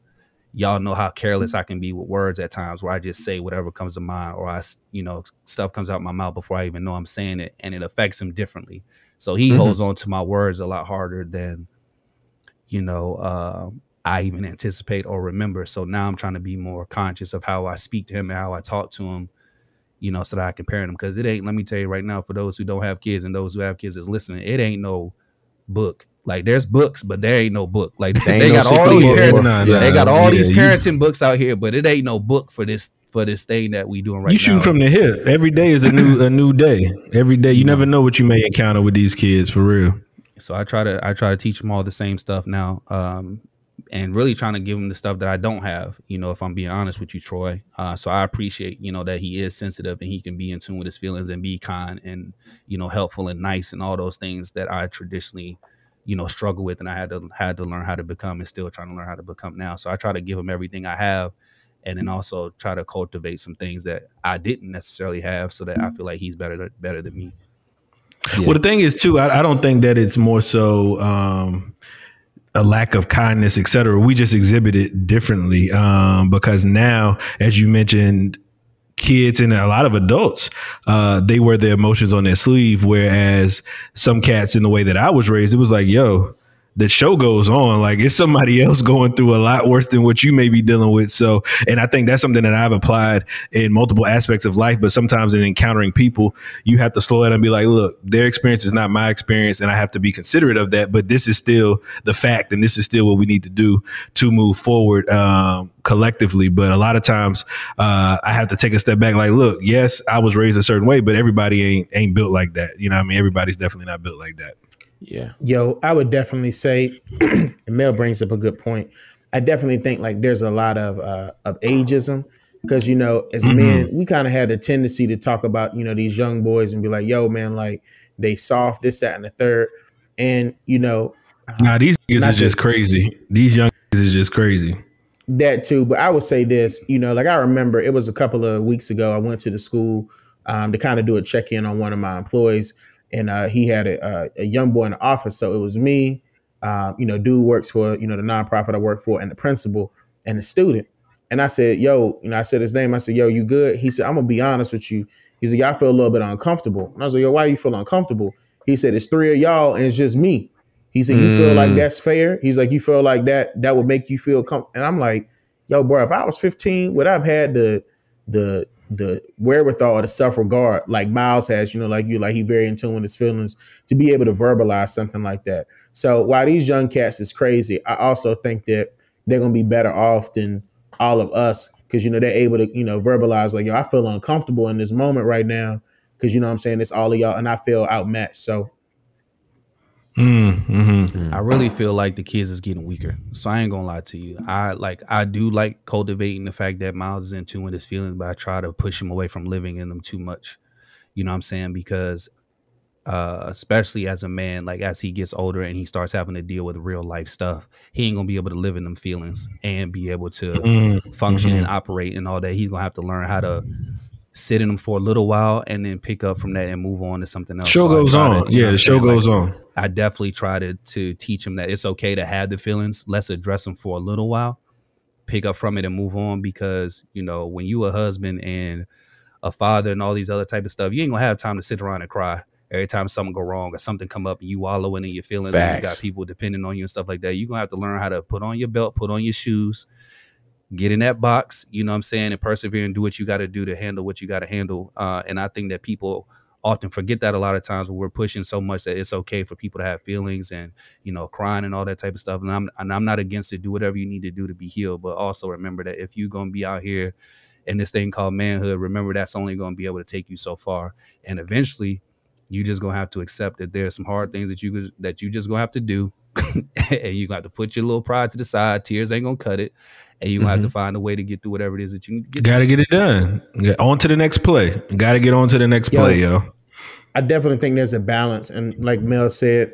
y'all know how careless I can be with words at times, where I just say whatever comes to mind, or I, you know, stuff comes out my mouth before I even know I'm saying it, and it affects him differently. So he Mhm. holds on to my words a lot harder than, you know, uh, I even anticipate or remember. So now I'm trying to be more conscious of how I speak to him and how I talk to him, you know, so that I can parent him. Because it ain't. Let me tell you right now, for those who don't have kids and those who have kids is listening, it ain't no book. Like there's books, but there ain't no book. Like There ain't they no got all these book, parent, boy. Nah, they got all yeah, these you- parenting books out here, but it ain't no book for this for this thing that we doing right now. you now. shooting from the hip. Every day is a new a new day. Every day, you never know what you may encounter with these kids for real. so I try to I try to teach them all the same stuff now. Um, and really trying to give him the stuff that I don't have. You know, if I'm being honest with you, Troy. Uh, so I appreciate you know that he is sensitive and he can be in tune with his feelings and be kind and you know helpful and nice and all those things that I traditionally you know struggle with and I had to had to learn how to become and still trying to learn how to become now. So I try to give him everything I have and then also try to cultivate some things that I didn't necessarily have so that I feel like he's better better than me. Well, the thing is too, I, I don't think that it's more so um, a lack of kindness, etc. We just exhibit it differently um, because now, as you mentioned, kids and a lot of adults, uh, they wear their emotions on their sleeve. Whereas some cats, in the way that I was raised, it was like, yo, the show goes on. Like it's somebody else going through a lot worse than what you may be dealing with. So, and I think that's something that I've applied in multiple aspects of life. But sometimes in encountering people, you have to slow down and be like, look, their experience is not my experience, and I have to be considerate of that. But this is still the fact, and this is still what we need to do to move forward um, collectively. But a lot of times, uh, I have to take a step back. Like, look, yes, I was raised a certain way, but everybody ain't ain't built like that. You know, what I mean, everybody's definitely not built like that. Yeah. Yo, I would definitely say, and Mel brings up a good point. I definitely think like there's a lot of uh, of ageism because you know as men we kind of had a tendency to talk about you know these young boys and be like, yo man, like they soft this that and the third, and you know Nah, these niggas are just crazy. These young niggas is just crazy. that too. But I would say this, you know, like I remember it was a couple of weeks ago. I went to the school um, to kind of do a check in on one of my employees, and uh, he had a, a, a young boy in the office. So it was me, um, you know, dude works for you know the nonprofit I work for, and the principal and the student. And I said, "Yo," you know, I said his name. I said, "Yo, you good?" He said, "I'm gonna be honest with you." He said, "Yeah, I feel a little bit uncomfortable." And I was like, "Yo, why you feel uncomfortable?" He said, "It's three of y'all, and it's just me." He said, "You feel like Mm. that's fair?" He's like, "You feel like that that would make you feel com-? And I'm like, "Yo, bro, if I was 15, would I've had the the the wherewithal, or the self regard, like Miles has, you know, like you, like he very in tune with his feelings to be able to verbalize something like that. So while these young cats is crazy, I also think that they're gonna be better off than all of us because you know they're able to you know verbalize like yo, I feel uncomfortable in this moment right now because you know I'm saying it's all of y'all and I feel outmatched. So Mm, hmm I really feel like the kids is getting weaker. So I ain't gonna lie to you. I like I do like cultivating the fact that Miles is in tune with his feelings, but I try to push him away from living in them too much. You know what I'm saying? Because uh especially as a man, like as he gets older and he starts having to deal with real life stuff, he ain't gonna be able to live in them feelings and be able to Mm, function and mhm. operate and all that. He's gonna have to learn how to sit in them for a little while and then pick up from that and move on to something else. Show So goes try to- on. Yeah, the show saying? Like, goes on. I definitely try to to teach him that it's okay to have the feelings. Let's address them for a little while, pick up from it and move on. Because you know, when you a husband and a father and all these other type of stuff, you ain't gonna have time to sit around and cry every time something go wrong or something come up and you wallowing in your feelings and you got people depending on you and stuff like that. You're gonna have to learn how to put on your belt, put on your shoes, get in that box, you know what I'm saying, and persevere and do what you gotta do to handle what you gotta handle. Uh, and I think that people often forget that a lot of times when we're pushing so much that it's okay for people to have feelings and you know crying and all that type of stuff. And I'm and I'm not against it. Do whatever you need to do to be healed. But also remember that if you're to be out here in this thing called manhood remember that's only going to be able to take you so far. And eventually you just to have to accept that there's some hard things that you that you just to have to do and you got to put your little pride to the side tears ain't going to cut it and you going to have to mm-hmm. find a way to get through whatever it is that you need to get Got to through. get it done. Get on to the next play. Got to get on to the next Yo. play, yo. I definitely think there's a balance. And like Mel said,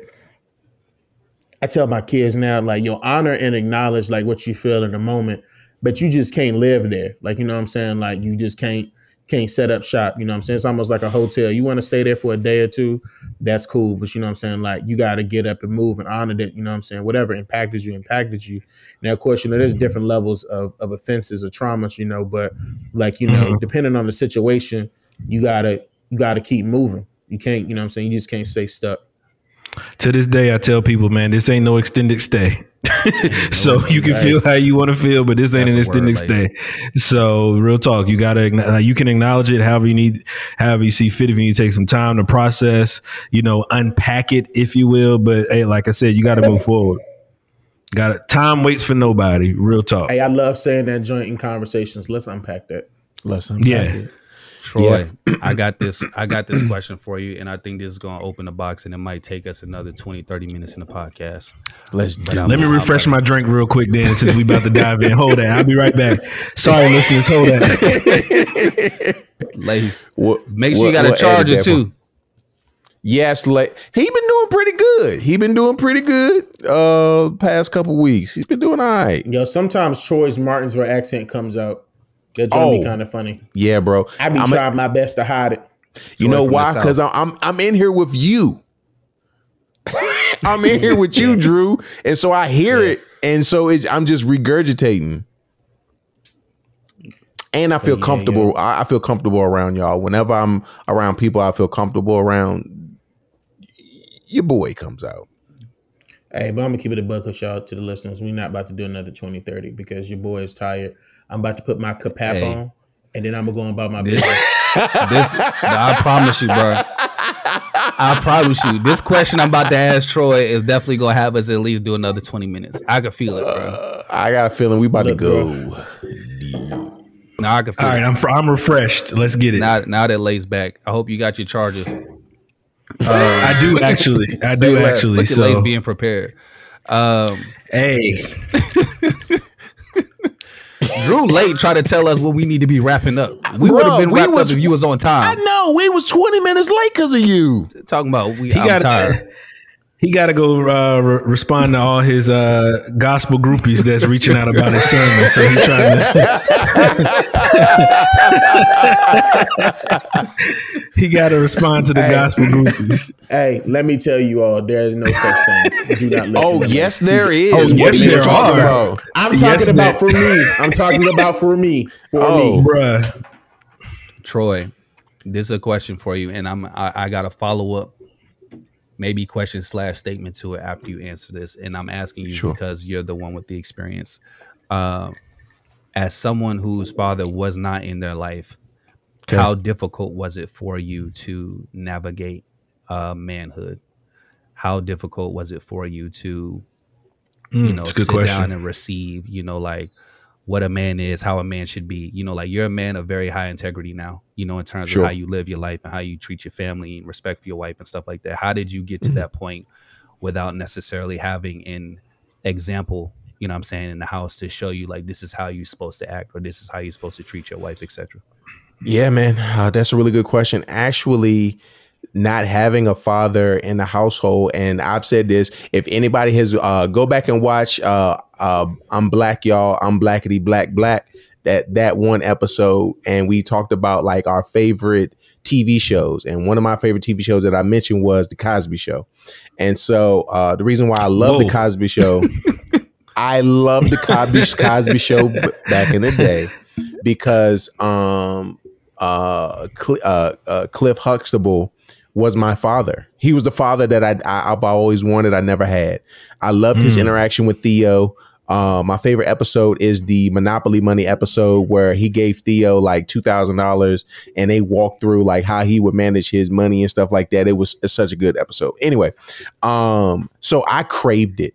I tell my kids now, like, yo, honor and acknowledge like what you feel in the moment, but you just can't live there. Like, you know what I'm saying? Like you just can't can't set up shop. You know what I'm saying? It's almost like a hotel. You want to stay there for a day or two, that's cool. But you know what I'm saying? Like you gotta get up and move and honor that, you know what I'm saying? Whatever impacted you, impacted you. Now, of course, you know, there's different levels of, of offenses or traumas, you know, but like, you know, Mhm. depending on the situation, you gotta you gotta keep moving. You can't, you know what I'm saying? You just can't stay stuck. To this day, I tell people, man, this ain't no extended stay. so you can feel how you want to feel, but this ain't That's an a word, extended Lace. So real talk, you gotta uh, you can acknowledge it however you need, however you see fit. If you need to take some time to process, you know, unpack it, if you will. But hey, like I said, you got to move forward. Got it. Time waits for nobody. Real talk. Hey, I love saying that joint in conversations. Let's unpack that. Let's unpack Yeah. it. Troy, I got this. I got this question for you, and I think this is going to open the box, and it might take us another 20, 30 minutes in the podcast. Let's do Let me refresh my drink real quick then, since we about to dive in. Hold that. I'll be right back. Sorry, listeners. Hold that. Lace. What- Make sure what- you got a charger edit that too. Yes, like he been doing pretty good. He been doing pretty good uh past couple weeks. He's been doing all right. Yo, sometimes Troy's Martinsville accent comes out. That joint Oh. be kind of funny. Yeah, bro. I be I'm a- trying my best to hide it. you know why? Because I'm, I'm I'm in here with you. I'm in here with you, Drew, and so I hear it, and so it's, I'm just regurgitating. And I feel Yeah, comfortable. I, I feel comfortable around y'all. Whenever I'm around people, I feel comfortable around. Your boy comes out. Hey, but I'm gonna keep it a buck with y'all to the listeners. We're not about to do another 2030 because your boy is tired. I'm about to put my CPAP Hey. on and then I'm gonna go about my This- business. This, I promise you, bro. I promise you. This question I'm about to ask Troy is definitely gonna have us at least do another 20 minutes. I can feel it, bro. Uh, I got a feeling we about Look, to go. Now I can feel All right, it. I'm fr- I'm refreshed. Let's get it. Now, now that Lace back. I hope you got your charger. I do actually. I do less. actually. Look at Lace So being prepared. Um, hey, Drew late tried to tell us what we need to be wrapping up. We would have been we wrapped was- up if you was on time. I know we was 20 minutes late because of you. Talking about we. he I'm got tired. He got to go uh, re- respond to all his uh, gospel groupies that's reaching out about his sermon. So he's trying to. he got to respond to the Hey. gospel groupies. hey, let me tell you all, there is no such things. Do not listen. Oh, to yes, me. there is. Oh, What yes, are you there talking are. about? I'm Yes, talking about there- for me. I'm talking about for me. For Oh. me. Bruh. Troy, this is a question for you, and I'm I, I got a follow up, maybe question slash statement to it after you answer this, and I'm asking you Sure. because you're the one with the experience. Um, as someone whose father was not in their life, Okay. how difficult was it for you to navigate uh, manhood? How difficult was it for you to you Mm, know it's a sit question. down and receive you know like what a man is how a man should be you know like you're a man of very high integrity now you know in terms Sure. of how you live your life and how you treat your family and respect for your wife and stuff like that how did you get Mm-hmm. to that point without necessarily having an example you know what i'm saying in the house to show you like this is how you're supposed to act or this is how you're supposed to treat your wife etc Yeah, man, uh, that's a really good question. Actually, not having a father in the household, and I've said this. If anybody has, uh, go back and watch. Uh, uh, I'm black, y'all. I'm blackity black black. That that one episode, and we talked about like our favorite TV shows, and one of my favorite TV shows that I mentioned was the Cosby Show. And so, uh, the reason why I love the Cosby Show, I love the Cosby Cosby Show back in the day because um uh, Cl- uh, uh Cliff Huxtable was my father. He was the father that I, I I've always wanted. I never had. I loved his Mm. interaction with Theo. Uh, my favorite episode is the Monopoly Money episode where he gave Theo like two thousand dollars and they walked through like how he would manage his money and stuff like that. It was it's such a good episode. Anyway, um, so I craved it.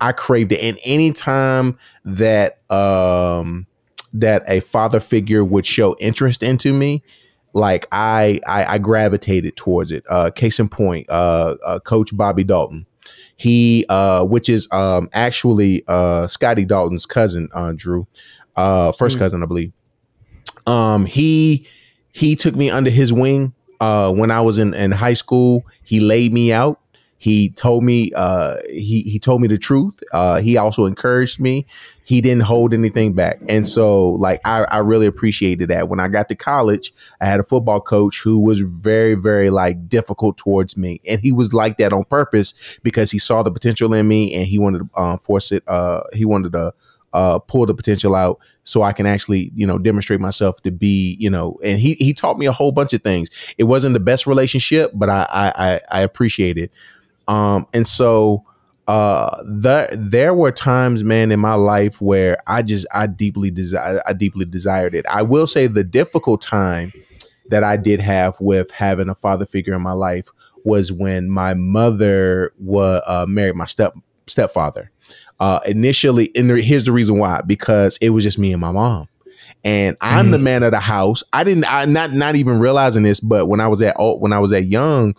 I craved it, and anytime that um that a father figure would show interest into me, like I I, I gravitated towards it. Uh, case in point, uh, uh, Coach Bobby Dalton. He, uh, which is um, actually uh, Scotty Dalton's cousin, uh, Drew, uh, first Mm. cousin, I believe. Um, he he took me under his wing uh, when I was in, in high school. He laid me out. He told me uh, he he told me the truth. Uh, he also encouraged me. He didn't hold anything back, and so like I, I really appreciated that. When I got to college, I had a football coach who was very very like difficult towards me, and he was like that on purpose because he saw the potential in me and he wanted to uh, force it. Uh, he wanted to uh, pull the potential out so I can actually, you know, demonstrate myself to be, you know, and he he taught me a whole bunch of things. It wasn't the best relationship, but I I I, I appreciate it. Um, and so uh the there were times man in my life where i just i deeply desire i deeply desired it. I will say the difficult time that i did have with having a father figure in my life was when my mother was uh, married my step stepfather. Uh initially and there- here's the reason why because it was just me and my mom. And I'm the man of the house. I didn't, I not not even realizing this, but when I was at when I was at young,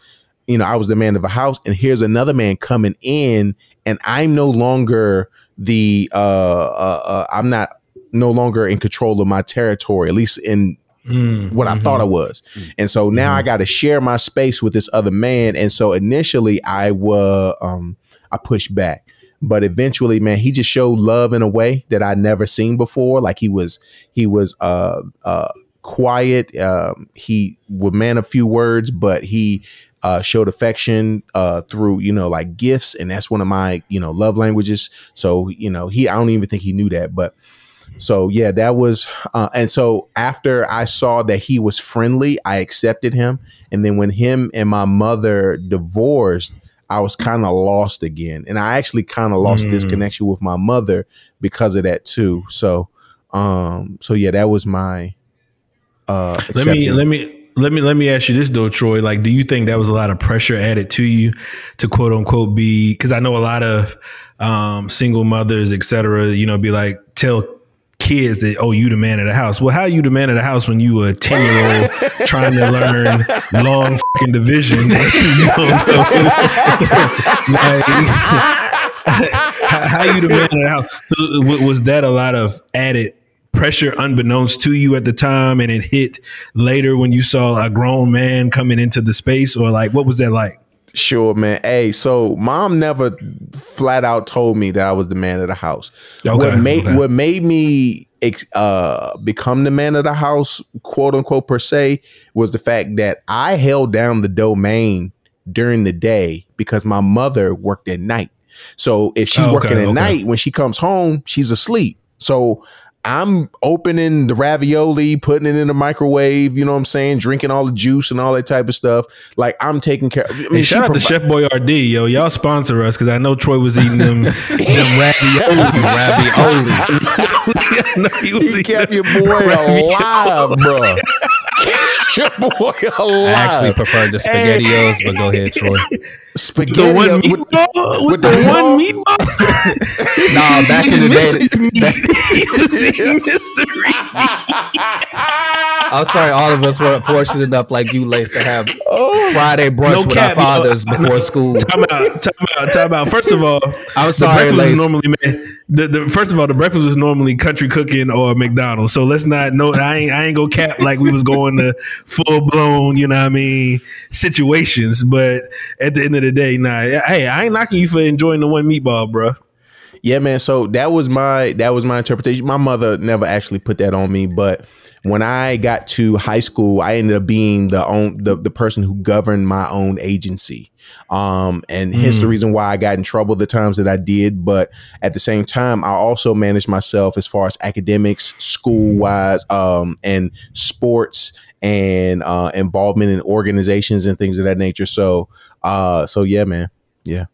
you know, I was the man of the house, and here's another man coming in, and I'm no longer the uh, uh, uh I'm not no longer in control of my territory, at least in Mm, what I thought I was. And so now I got to share my space with this other man. And so initially I was um I pushed back. But eventually, man, he just showed love in a way that I never seen before. Like he was he was uh uh quiet. Um he would man a few words, but he uh, showed affection uh, through you know like gifts and that's one of my you know love languages so you know he i don't even think he knew that but so yeah, that was, uh, and so after I saw that he was friendly, I accepted him. And then when him and my mother divorced, I was kind of lost again, and I actually kind of lost Mm. this connection with my mother because of that too. So, um, so yeah, that was my. Uh, Let me let me let me let me ask you this though, Troy. Like, do you think that was a lot of pressure added to you to quote unquote be? Because I know a lot of um, single mothers, et cetera, you know, be like tell kids that oh you the man of the house. Well, how you the man of the house when you a ten year old trying to learn long fucking division? you don't know. like, how, how you the man of the house? Was that a lot of added pressure unbeknownst to you at the time and it hit later when you saw a grown man coming into the space or like what was that like? Sure, man. Hey, so mom never flat out told me that I was the man of the house. Okay, what made okay. what made me uh, become the man of the house, quote unquote, per se, was the fact that I held down the domain during the day because my mother worked at night. So if she's Oh, okay, working at night, when she comes home, she's asleep. So I'm opening the ravioli, putting it in the microwave, you know what I'm saying, drinking all the juice and all that type of stuff. Like I'm taking care. of I mean, Hey, shout out to Chef Boyardee, yo. Y'all sponsor us because I know Troy was eating them, them raviolis. raviolis. I know he was He eating kept your boy alive, bro. Kept your boy I actually alive. prefer the spaghettios, but go ahead, Troy. Spaghetti The one with- meatball with, with the, the one meatball? meatball. Nah, back in the day, He mystery. I'm sorry, all of us weren't fortunate enough like you, Lace, to have oh. Friday brunch No with cap, our yo. fathers before school. Time out, time out, time out. First of all, I'm the sorry, breakfast Lace. normally man, the, the first of all the breakfast was normally country cooking or McDonald's. So let's not no I ain't I ain't go cap like we was going to full blown, you know what I mean, situations. But at the end of the day, nah, hey, I ain't knocking you for enjoying the one meatball, bro. Yeah, man. So that was my that was my interpretation. My mother never actually put that on me, but when I got to high school, I ended up being the own the, the person who governed my own agency. Um, and hence the reason why I got in trouble the times that I did. But at the same time, I also managed myself as far as academics, school wise, um, and sports and uh, involvement in organizations and things of that nature. So, uh, so yeah, man, yeah.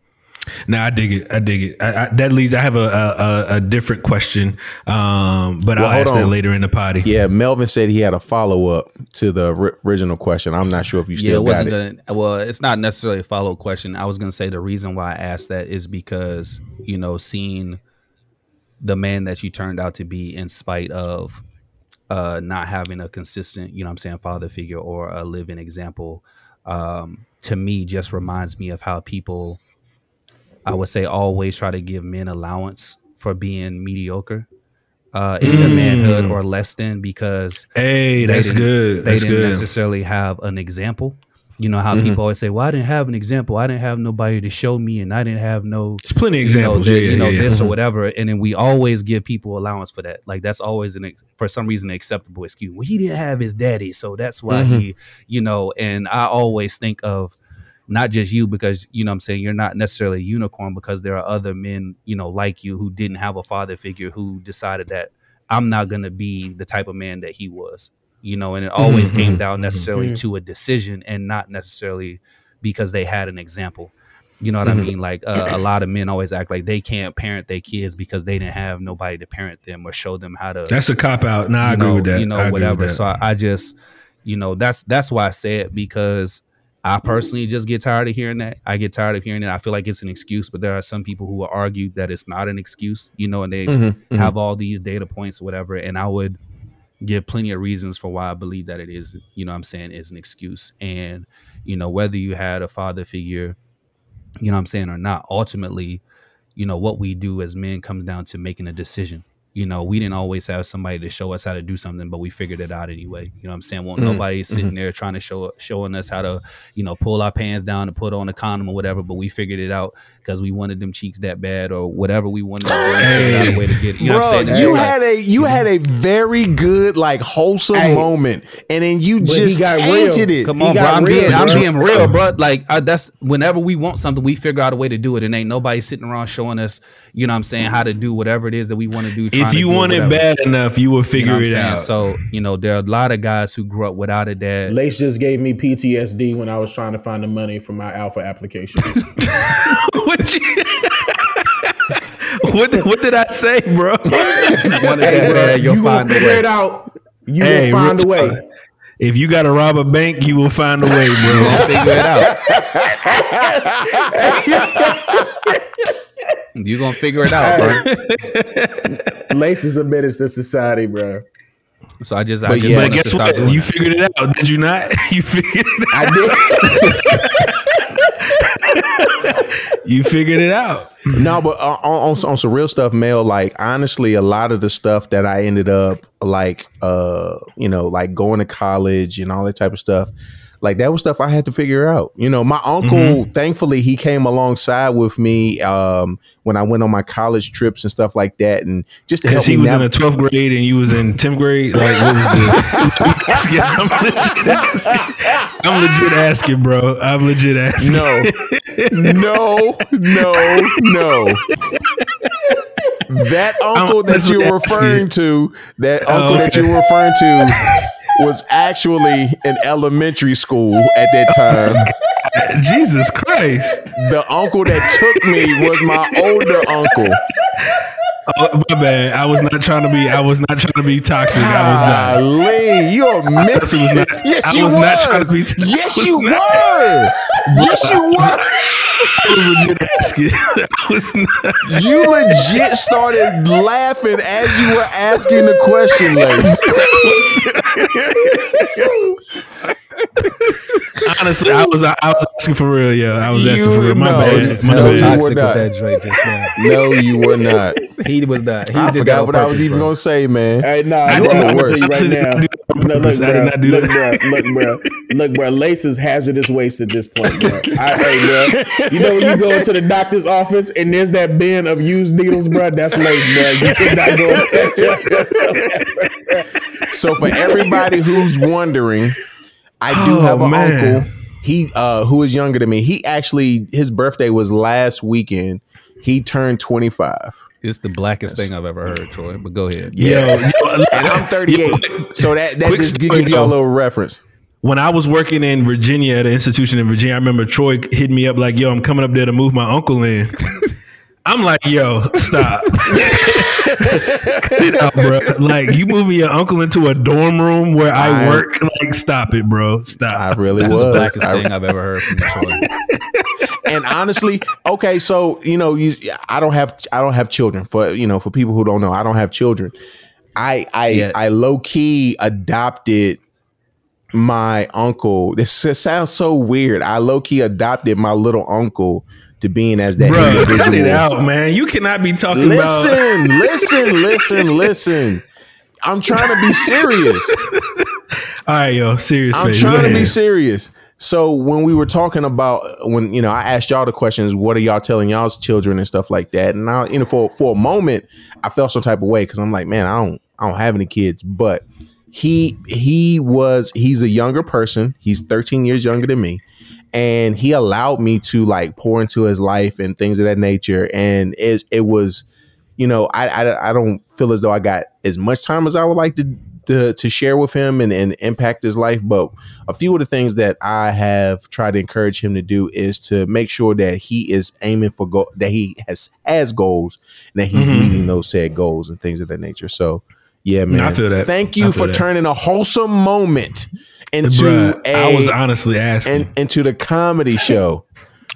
Nah, I dig it. I dig it. I, I, that leads. I have a, a, a, a different question, um, but Well, I'll hold ask that later in the potty. Yeah, Melvin said he had a follow up to the ri- original question. I'm not sure if you Yeah, still it wasn't it. gonna. Well, it's not necessarily a follow up question. I was gonna say the reason why I asked that is because you know, seeing the man that you turned out to be, in spite of uh, not having a consistent, you know, what I'm saying, father figure or a living example, um, to me, just reminds me of how people, I would say, always try to give men allowance for being mediocre. Uh, Mm. manhood or less than because Hey, that's good. They That's didn't good. necessarily have an example. You know how Mhm. people always say, "Well, I didn't have an example. I didn't have nobody to show me, and I didn't have no, There's plenty of you examples. know, yeah, thi- yeah, you know yeah. this or Mhm. whatever." And then we always give people allowance for that. Like that's always an ex- for some reason an acceptable excuse. Well, he didn't have his daddy, so that's why Mhm. he, you know. And I always think of not just you because you know what I'm saying you're not necessarily a unicorn because there are other men you know like you who didn't have a father figure who decided that I'm not gonna be the type of man that he was you know and it always Mhm, came down mhm. necessarily Mhm. to a decision and not necessarily because they had an example you know what Mhm. I mean like uh, a lot of men always act like they can't parent their kids because they didn't have nobody to parent them or show them how to That's a cop out. No, I you agree know, with that. You know, I whatever. So I, I just, you know, that's that's why I say it because I personally just get tired of hearing that. I get tired of hearing it. I feel like it's an excuse, but there are some people who will argue that it's not an excuse, you know, and they Mhm, mhm. have all these data points or whatever. And I would give plenty of reasons for why I believe that it is, you know what I'm saying, is an excuse. And, you know, whether you had a father figure, you know what I'm saying, or not, ultimately, you know, what we do as men comes down to making a decision. You know, we didn't always have somebody to show us how to do something, but we figured it out anyway. You know what I'm saying? Won't Mm, nobody sitting there trying to show showing us how to, you know, pull our pants down and put on a condom or whatever, but we figured it out because we wanted them cheeks that bad or whatever we wanted to do. We figured out a way to get it. You know what I'm saying? It's you like- had a you had a very good like wholesome Hey. moment, and then you he just got tainted real. it. Come on, bro. I'm real, being, I'm being real, bro. Like I, that's whenever we want something, we figure out a way to do it, and ain't nobody sitting around showing us, you know, what I'm saying how to do whatever it is that we want to do. Trying If you do want it bad enough, you will you know figure it saying? out. So you know, there are a lot of guys who grew up without a dad. Lace just gave me PTSD when I was trying to find the money for my alpha application. what, you- what, what did I say, bro? One hey, bro, you'll you gonna find figure it out. You Hey, will find a way. talk. If you got to rob a bank, you will find a way, bro. Figure it out. You gonna figure it out, bro. Lace is a menace to society, bro. So I just, I But just yeah, But guess what? You that. figured it out, did you not? You figured it out. I did. You figured it out. No, but uh, on, on on some real stuff, Mel. Like honestly, a lot of the stuff that I ended up like, uh, you know, like going to college and all that type of stuff. Like that was stuff I had to figure out. You know, my uncle, thankfully, he came alongside with me um, when I went on my college trips and stuff like that, and just to Because he was nav- in the 12th grade and you was in 10th grade. Like, what was the. I'm legit asking. I'm legit asking, bro. I'm legit asking. No, no, no, no. That uncle that you're asking. referring to, that uncle Oh, that you're referring to, was actually in elementary school at that time. Jesus Christ. The uncle that took me was my older uncle. Oh, my bad. I was not trying to be. I was not trying to be toxic. I was not. Golly, you're missing. was not- yes, I you was was. not trying to be- yes, you were. Yes, you were. I was legit asking. I was not. You legit started laughing as you were asking the question, Lace. Honestly, I was. I was asking for real. Yeah, I was asking for real. My know, bad. it's My hell bad. you toxic were with not. that joint just now. No, you were not. He was not. He I did forgot on what I was even bro. going to say, man. Hey, nah, I bro, did I'm not- tell you I did right now. do that on No, look, purpose. I did bro, not do look, that. bro, look, bro, look, bro. Lace is hazardous waste at this point, bro. I, hey, bro, you know when you go into the doctor's office and there's that bin of used needles, bro. That's lace, bro. You cannot go. in that. So for everybody who's wondering, I do Oh, have an man. uncle. He uh who is younger than me. He actually his birthday was last weekend. He turned 25. It's the blackest thing I've ever heard, Troy. But go ahead. Yo, yo, And I'm 38. So that that Quick just give you a little reference. when I was working in Virginia at an institution in Virginia, I remember Troy hit me up like, "Yo, I'm coming up there to move my uncle in." I'm like, "Yo, stop, Cut it out, bro! Like you moving your uncle into a dorm room where I, I- work? Like, stop it, bro! Stop." I really That's the was. blackest I- thing I've ever heard from Troy. and honestly, okay, so you know, you I don't have I don't have children. For you know, for people who don't know, I don't have children. I I Yet. I low key adopted my uncle. This sounds so weird. I low key adopted my little uncle to being as that Bro, cut it out, man! You cannot be talking about. Listen, listen, listen, listen. I'm trying to be serious. All right, yo, serious I'm face. trying to be serious. So when we were talking about when you know I asked y'all the questions, what are y'all telling y'all's children and stuff like that, and now you know for for a moment I felt some type of way because I'm like, man, I don't I don't have any kids, but he he was he's a younger person. He's 13 years younger than me, and he allowed me to like pour into his life and things of that nature, and it it was you know, I, I I don't feel as though I got as much time as I would like to to, to share with him and, and impact his life. But a few of the things that I have tried to encourage him to do is to make sure that he is aiming for goal that he has has goals and that he's Mhm. meeting those said goals and things of that nature. So yeah, man. I feel that. Thank you for that. turning a wholesome moment into Bruh, a I was honestly asking. into the comedy show.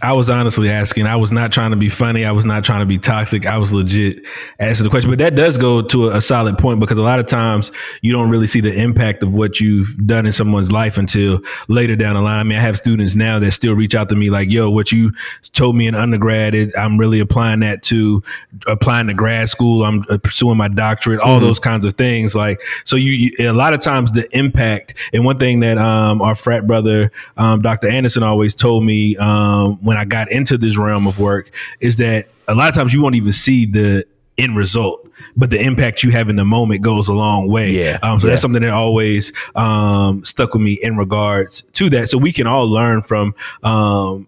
I was honestly asking. I was not trying to be funny. I was not trying to be toxic. I was legit asking the question. But that does go to a, a, solid point because a lot of times you don't really see the impact of what you've done in someone's life until later down the line. I mean, I have students now that still reach out to me like, yo, what you told me in undergrad, it, I'm really applying that to applying to grad school. I'm uh, pursuing my doctorate, all mm-hmm. those kinds of things. Like, so you, you, a lot of times the impact, and one thing that um, our frat brother, um, Dr. Anderson always told me, um, when I got into this realm of work is that a lot of times you won't even see the end result, but the impact you have in the moment goes a long way. Yeah. Um, so yeah. that's something that always um, stuck with me in regards to that. So we can all learn from um,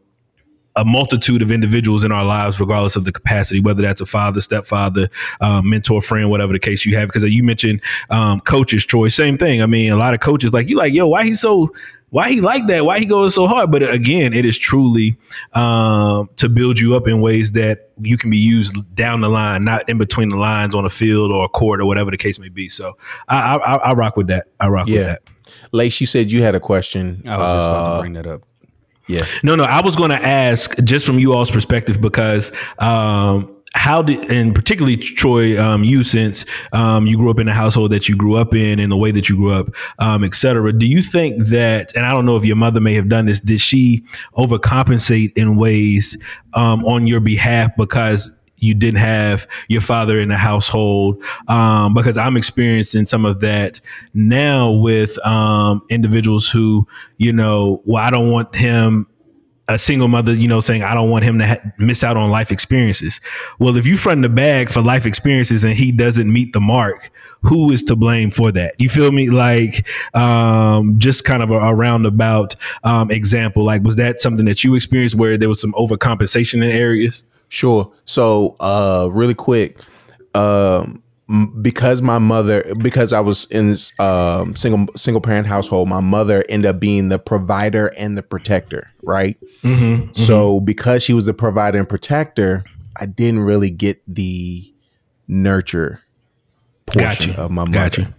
a multitude of individuals in our lives, regardless of the capacity, whether that's a father, stepfather, um, mentor, friend, whatever the case you have. Because you mentioned um, coaches, Troy, same thing. I mean, a lot of coaches like you, like, yo, why he so why he like that? Why he goes so hard? But again, it is truly um, to build you up in ways that you can be used down the line, not in between the lines on a field or a court or whatever the case may be. So I, I, I rock with that. I rock yeah. with that. Lace, you said you had a question. I was just about to uh, bring that up. Yeah. No, no, I was going to ask just from you all's perspective because um, how did and particularly troy um, you since um, you grew up in the household that you grew up in and the way that you grew up um, etc do you think that and i don't know if your mother may have done this did she overcompensate in ways um, on your behalf because you didn't have your father in the household? Um, because i'm experiencing some of that now with um, individuals who you know well i don't want him a single mother, you know, saying, I don't want him to ha- miss out on life experiences. Well, if you front the bag for life experiences and he doesn't meet the mark, who is to blame for that? You feel me? Like, um, just kind of a, a roundabout, um, example. Like, was that something that you experienced where there was some overcompensation in areas? Sure. So, uh, really quick, um, because my mother because I was in um, single single parent household, my mother ended up being the provider and the protector, right? Mm-hmm, mm-hmm. So because she was the provider and protector, I didn't really get the nurture portion of my mother. Gotcha.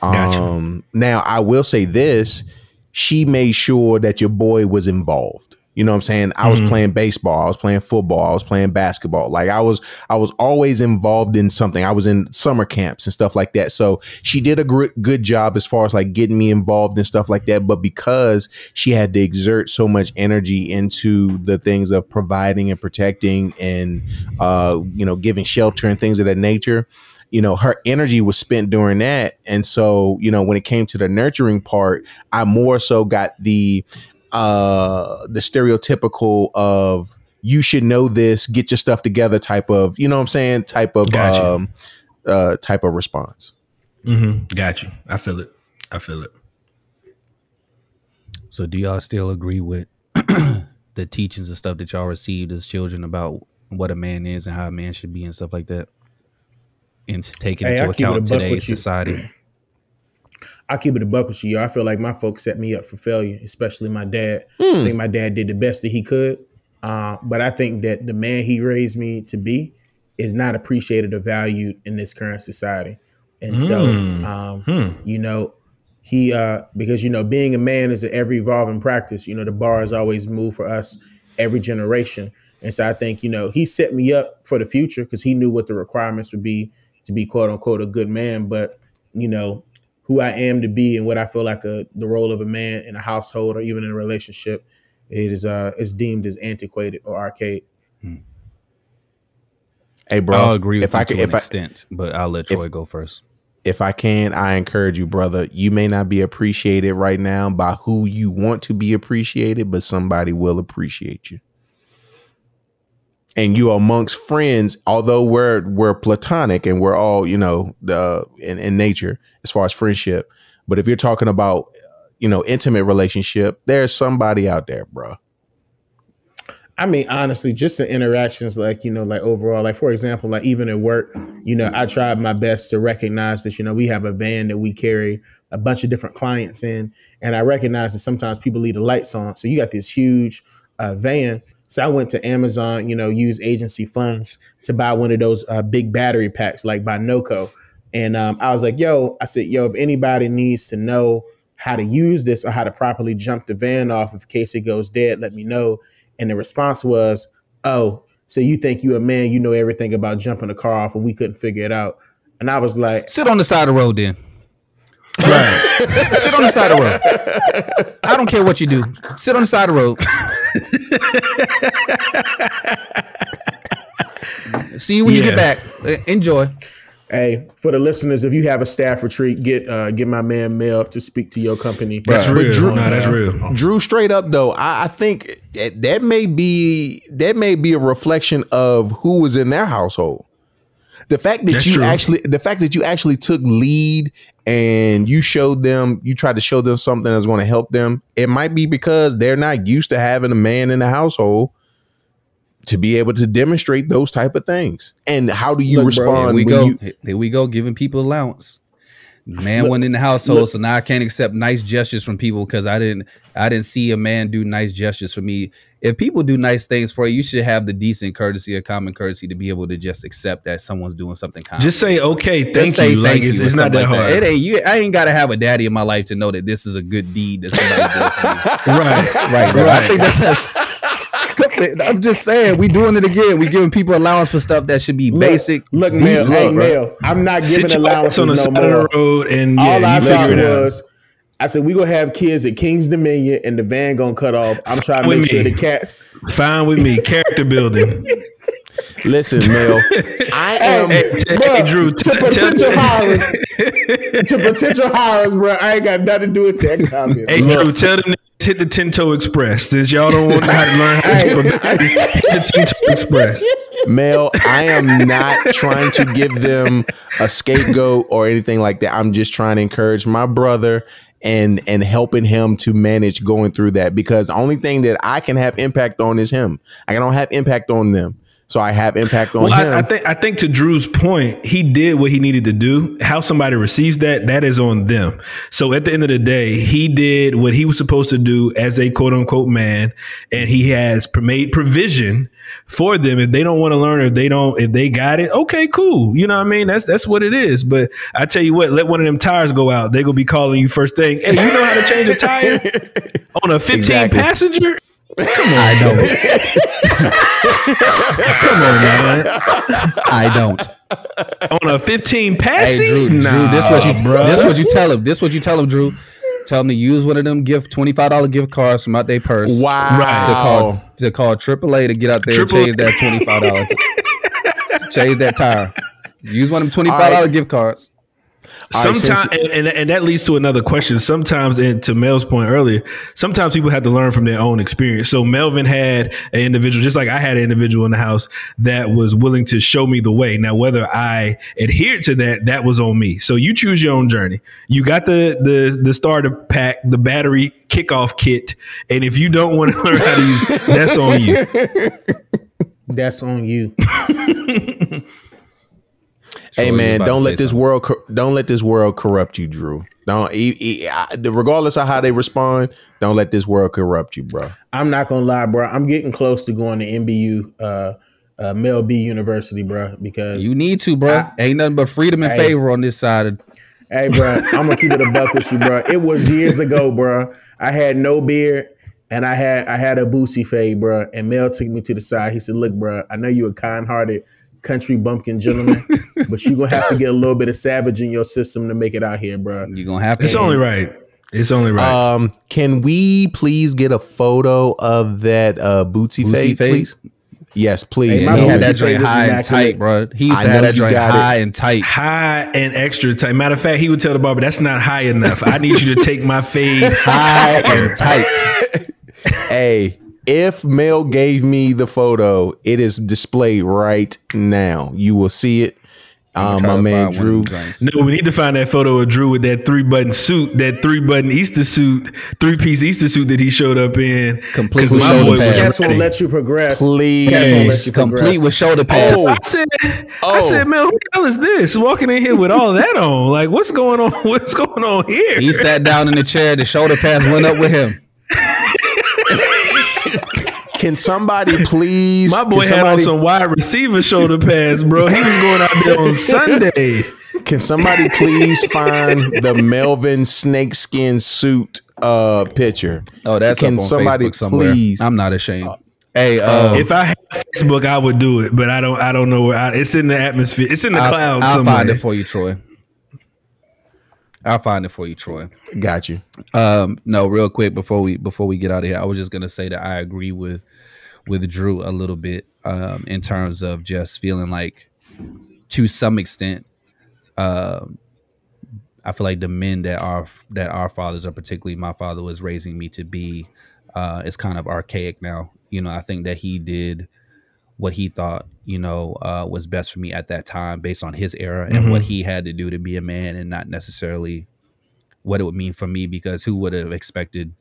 Gotcha. Um, now I will say this: she made sure that your boy was involved. You know what I'm saying? I was mm-hmm. playing baseball, I was playing football, I was playing basketball. Like I was I was always involved in something. I was in summer camps and stuff like that. So she did a gr- good job as far as like getting me involved and stuff like that, but because she had to exert so much energy into the things of providing and protecting and uh you know giving shelter and things of that nature, you know her energy was spent during that and so you know when it came to the nurturing part i more so got the uh the stereotypical of you should know this, get your stuff together type of, you know what I'm saying, type of gotcha. um uh type of response. Mm-hmm. Got you. I feel it. I feel it. So do y'all still agree with the teachings and stuff that y'all received as children about what a man is and how a man should be and stuff like that? And taking hey, into account today's society. I keep it a buck with you. I feel like my folks set me up for failure, especially my dad. Mm. I think my dad did the best that he could. Uh, but I think that the man he raised me to be is not appreciated or valued in this current society. And mm. so, hmm. um, hmm. you know, he, uh, because, you know, being a man is an ever evolving practice. You know, the bar has always moved for us every generation. And so I think, you know, he set me up for the future because he knew what the requirements would be to be quote unquote a good man. But, you know, who I am to be and what I feel like a, the role of a man in a household or even in a relationship, it is uh is deemed as antiquated or archaic. Hmm. Hey, bro, I'll agree with if I can, to if an I, extent, but I'll let Troy if, go first. If I can, I encourage you, brother. You may not be appreciated right now by who you want to be appreciated, but somebody will appreciate you and you are amongst friends, although we're we're platonic and we're all you know the in, in nature as far as friendship, but if you're talking about you know intimate relationship, there's somebody out there, bro. I mean, honestly, just the interactions, like, you know, like overall, like, for example, like even at work, you know, I tried my best to recognize that, you know, we have a van that we carry a bunch of different clients in. And I recognize that sometimes people leave the lights on. So you got this huge uh, van so I went to Amazon, you know, use agency funds to buy one of those uh, big battery packs like by Noco. And um, I was like, yo, I said, yo, if anybody needs to know how to use this or how to properly jump the van off in case it goes dead, let me know. And the response was, "Oh, so you think you a man? You know everything about jumping a car off, and we couldn't figure it out." And I was like, Sit on the side of the road then. Right. Sit on the side of the road. I don't care what you do. Sit on the side of the road. See you when you get back. Uh, Enjoy. "Hey, for the listeners, if you have a staff retreat, get uh, get my man Mel to speak to your company." That's Bruh. real. Drew- no, that's real. Drew, straight up though, I, I think that, that may be that may be a reflection of who was in their household. The fact that That's you true. actually, the fact that you actually took lead and you showed them, you tried to show them something that's going to help them. It might be because they're not used to having a man in the household to be able to demonstrate those type of things. And how do you Look, bro, respond Here we when go. you? Here we go. Giving people allowance. Man wasn't in the household, so now I can't accept nice gestures from people because I didn't. I didn't see a man do nice gestures for me. If people do nice things for you, you should have the decent courtesy or common courtesy to be able to just accept that someone's doing something kind. Just say okay, Just thank say you. Like thank it's, you or it's not that like hard. It ain't you. I ain't gotta have a daddy in my life to know that this is a good deed that somebody did for me. Right. Right, right. I think that that's. I'm just saying, we doing it again. We giving people allowance for stuff that should be Look, basic. Look, Mel, decent hey stuff. Mel, I'm not giving your ass allowances on the no side more. of the road and yeah, All I you figure thought it out. was, I said we gonna have kids at Kings Dominion, and the van gonna cut off. I'm trying to With make sure the cats. Fine with me. Character building. Listen, Mel, I am. Hey, t- Bruh, hey, Drew, to t- tell- potential hires, to potential hires, bro. I ain't got nothing to do with that comment. Hey, bro. Drew, tell them to hit the Tinto Express. Since y'all don't want to how to learn how to Hey. hit the Tinto Express. Mel, I am not trying to give them a scapegoat or anything like that. I'm just trying to encourage my brother and and helping him to manage going through that because the only thing that I can have impact on is him. I don't have impact on them. So I have impact on Well, him. I, I think I think to Drew's point, he did what he needed to do. How somebody receives that, that is on them. So at the end of the day, he did what he was supposed to do as a quote unquote man, and he has made provision for them. If they don't want to learn, if they don't, if they got it, okay, cool. You know what I mean? That's that's what it is. But I tell you what, let one of them tires go out. They gonna be calling you first thing. Hey, you know how to change a tire on a 15 Exactly. passenger? I don't. Come on, man. I don't. On a 15 Hey, passy? Drew, Drew, Nah, this what you bruh. this what you tell him. This what you tell him, Drew. Tell him to use one of them gift twenty five dollar gift cards from out their purse. wow. To call to call AAA to get out there Triple- and change that twenty five dollars. change that tire. Use one of them twenty five dollar right. gift cards. All right, Sometimes, since- and, and, and that leads to another question. Sometimes, and to Mel's point earlier, sometimes people have to learn from their own experience. So Melvin had an individual, just like I had an individual in the house that was willing to show me the way. Now, whether I adhered to that, that was on me. So you choose your own journey. You got the the the starter pack, the battery kickoff kit, and if you don't want to learn how to use, that's on you. That's on you. Hey man, don't let this something. world cor- don't let this world corrupt you, Drew. Don't e- e- I- regardless of how they respond, don't let this world corrupt you, bro. I'm not gonna lie, bro. I'm getting close to going to MBU, uh, uh, Mel B University, bro. Because You need to, bro. Ain't nothing but freedom and Hey. favor on this side. Of, Hey, bro, I'm gonna keep it a buck with you, bro. It was years ago, bro. I had no beard and I had I had a boosie fade, bro. And Mel took me to the side. He said, "Look, bro, I know you a kind-hearted country bumpkin gentleman, but you're gonna have to get a little bit of savage in your system to make it out here, bro." You're gonna have to. It's only right. It's only right. Um, can we please get a photo of that uh bootsy, Bootsy fade, fade? please? Yes, please. Hey, my he No, had that fade joint was high and tight, bro. He used I to have know that you joint got it. high and tight. high and extra tight. Matter of fact, he would tell the barber, "That's not high enough. I need you to take my fade High and tight. hey, if Mel gave me the photo, it is displayed right now. You will see it. Um, my man find one of Drew. No, we need to find that photo of Drew with that three button suit, that three button Easter suit, three piece Easter suit that he showed up in. Complete 'Cause with my shoulder boy was pads. Cats won't let you progress. Please. Cats won't let you Complete progress. with shoulder pads. Oh. I said, I Oh. said, man, who the hell is this walking in here with all that on? Like, what's going on? What's going on here? He sat down in the chair. The shoulder pads went up with him. Can somebody please? My boy can had on some wide receiver shoulder pads, bro. He was going out there on Sunday. Can somebody please find the Melvin snakeskin suit uh picture? Oh, that's Can up on somebody Facebook somewhere. please- I'm not ashamed. Hey, uh, If I had Facebook, I would do it, but I don't. I don't know where. I, it's in the atmosphere. It's in the I'll, clouds I'll somewhere. find it for you, Troy. I'll find it for you, Troy. Got you. Um, no, real quick before we before we get out of here, I was just gonna say that I agree with with Drew a little bit um, in terms of just feeling like, to some extent, um, I feel like the men that our that our fathers, are particularly my father, was raising me to be, uh, is kind of archaic now. You know, I think that he did what he thought you know uh, was best for me at that time based on his era and what he had to do to be a man and not necessarily what it would mean for me because who would have expected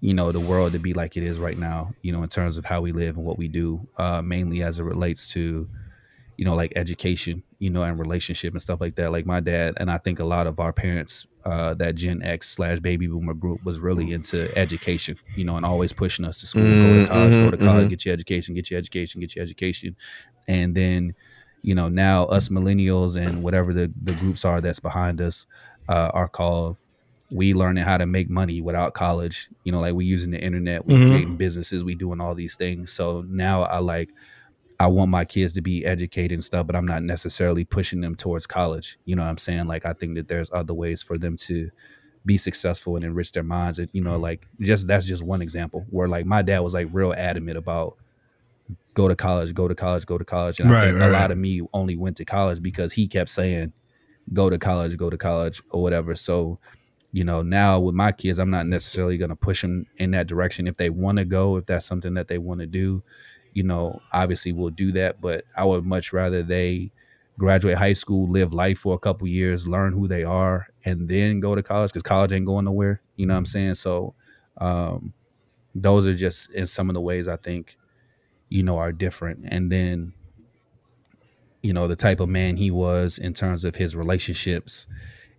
you know the world to be like it is right now you know in terms of how we live and what we do uh mainly as it relates to you know like education you know and relationship and stuff like that. Like my dad and i think a lot of our parents uh that gen x slash baby boomer group was really into education you know and always pushing us to school go to college go to college get your education get your education get your education. And then you know now us millennials and whatever the the groups are that's behind us uh, are called we learning how to make money without college. You know like we using the internet we Mhm. creating businesses we doing all these things. So now i like i want my kids to be educated and stuff but i'm not necessarily pushing them towards college. You know what i'm saying? Like i think that there's other ways for them to be successful and enrich their minds. And you know like just that's just one example where like my dad was like real adamant about go to college go to college go to college. And Right, i think right, a lot right. of me only went to college because he kept saying go to college go to college or whatever. So you know now with my kids i'm not necessarily going to push them in that direction. If they want to go if that's something that they want to do you know obviously we'll do that. But i would much rather they graduate high school live life for a couple years learn who they are and then go to college because college ain't going nowhere. You know what i'm saying? So um those are just in some of the ways i think you know are different. And then you know the type of man he was in terms of his relationships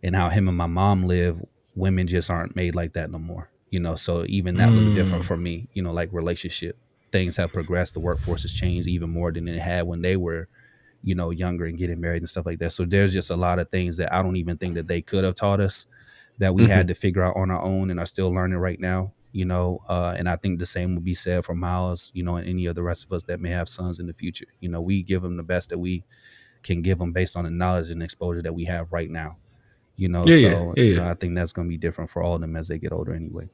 and how him and my mom live women just aren't made like that no more you know? So even that was different mm. for me you know like relationship. Things have progressed the workforce has changed even more than it had when they were you know younger and getting married and stuff like that. So there's just a lot of things that i don't even think that they could have taught us that we had mm-hmm. to figure out on our own and are still learning right now you know uh, and i think the same would be said for miles you know and any of the rest of us that may have sons in the future you know we give them the best that we can give them based on the knowledge and exposure that we have right now you know Yeah, so yeah, you know, i think that's going to be different for all of them as they get older anyway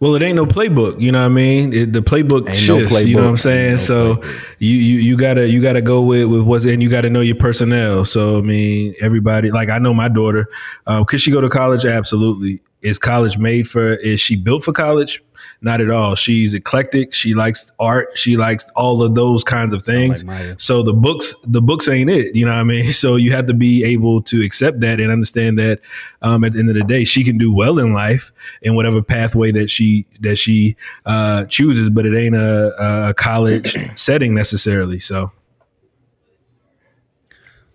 Well, it ain't no playbook, you know what I mean? It, the playbook Ain't no shifts, you know what I'm saying? No so playbook. you, you you gotta you gotta go with with what's and you gotta know your personnel. So I mean, everybody like I know my daughter, um, could she go to college? Absolutely. Is college made for? Is she built for college? Not at all. She's eclectic. She likes art. She likes all of those kinds of things. like So the books, the books ain't it. You know what I mean? So you have to be able to accept that and understand that um, at the end of the day, she can do well in life in whatever pathway that she that she uh, chooses, but it ain't a, a college setting necessarily. So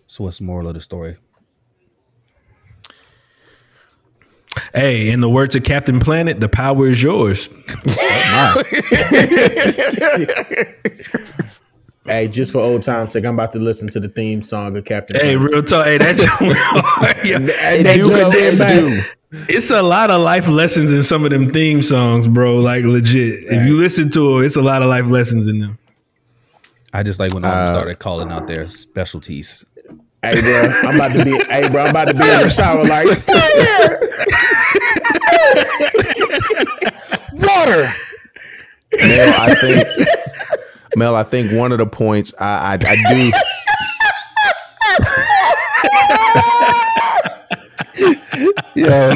so what's the moral of the story hey, in the words of Captain Planet, the power is yours. Hey, just for old time's sake, I'm about to listen to the theme song of Captain. Hey, Planet. real talk. Hey, that's yeah. Hey, that do joint so did it's bad. due. It's a lot of life lessons in some of them theme songs, bro. Like legit. If you listen to it, it's a lot of life lessons in them. i just like when I Uh, started calling out their specialties Hey, bro, I'm about to be. hey, bro, I'm about to be in the shower like water. Mel, I think Mel, I think one of the points I I, I do Yo,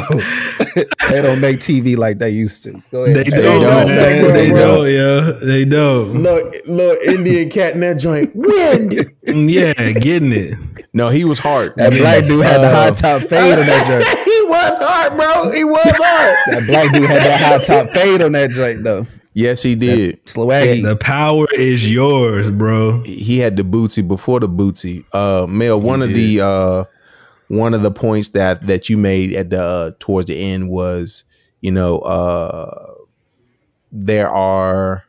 they don't make TV like they used to. Go ahead. They They don't, don't, man. bro, They bro. don't, yeah. They don't. Look, little Indian cat in that joint. Wind. Yeah, getting it. no, he was hard. That black dude had the high Uh, top fade on that joint. he was hard, bro. He was hard. That black dude had that high top fade on that joint though. Yes, he did. Slowaggy. The power is yours, bro. he had the booty before the booty. Uh, Mel, one of the uh, one of the points that that you made at the uh, towards the end was, you know, uh, there are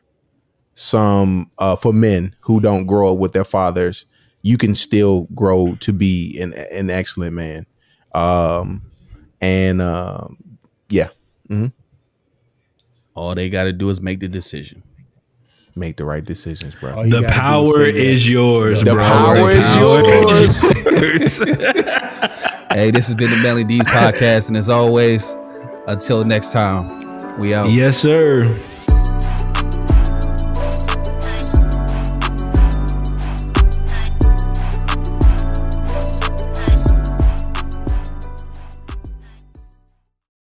some uh, for men who don't grow up with their fathers. You can still grow to be an an excellent man, um, and um, yeah, all they got to do is make the decision make the right decisions, bro. The power is yours, bro. The bro. power is yours. is yours. Hey, this has been the Manly Deeds podcast, and as always, until next time, we out. yes, sir.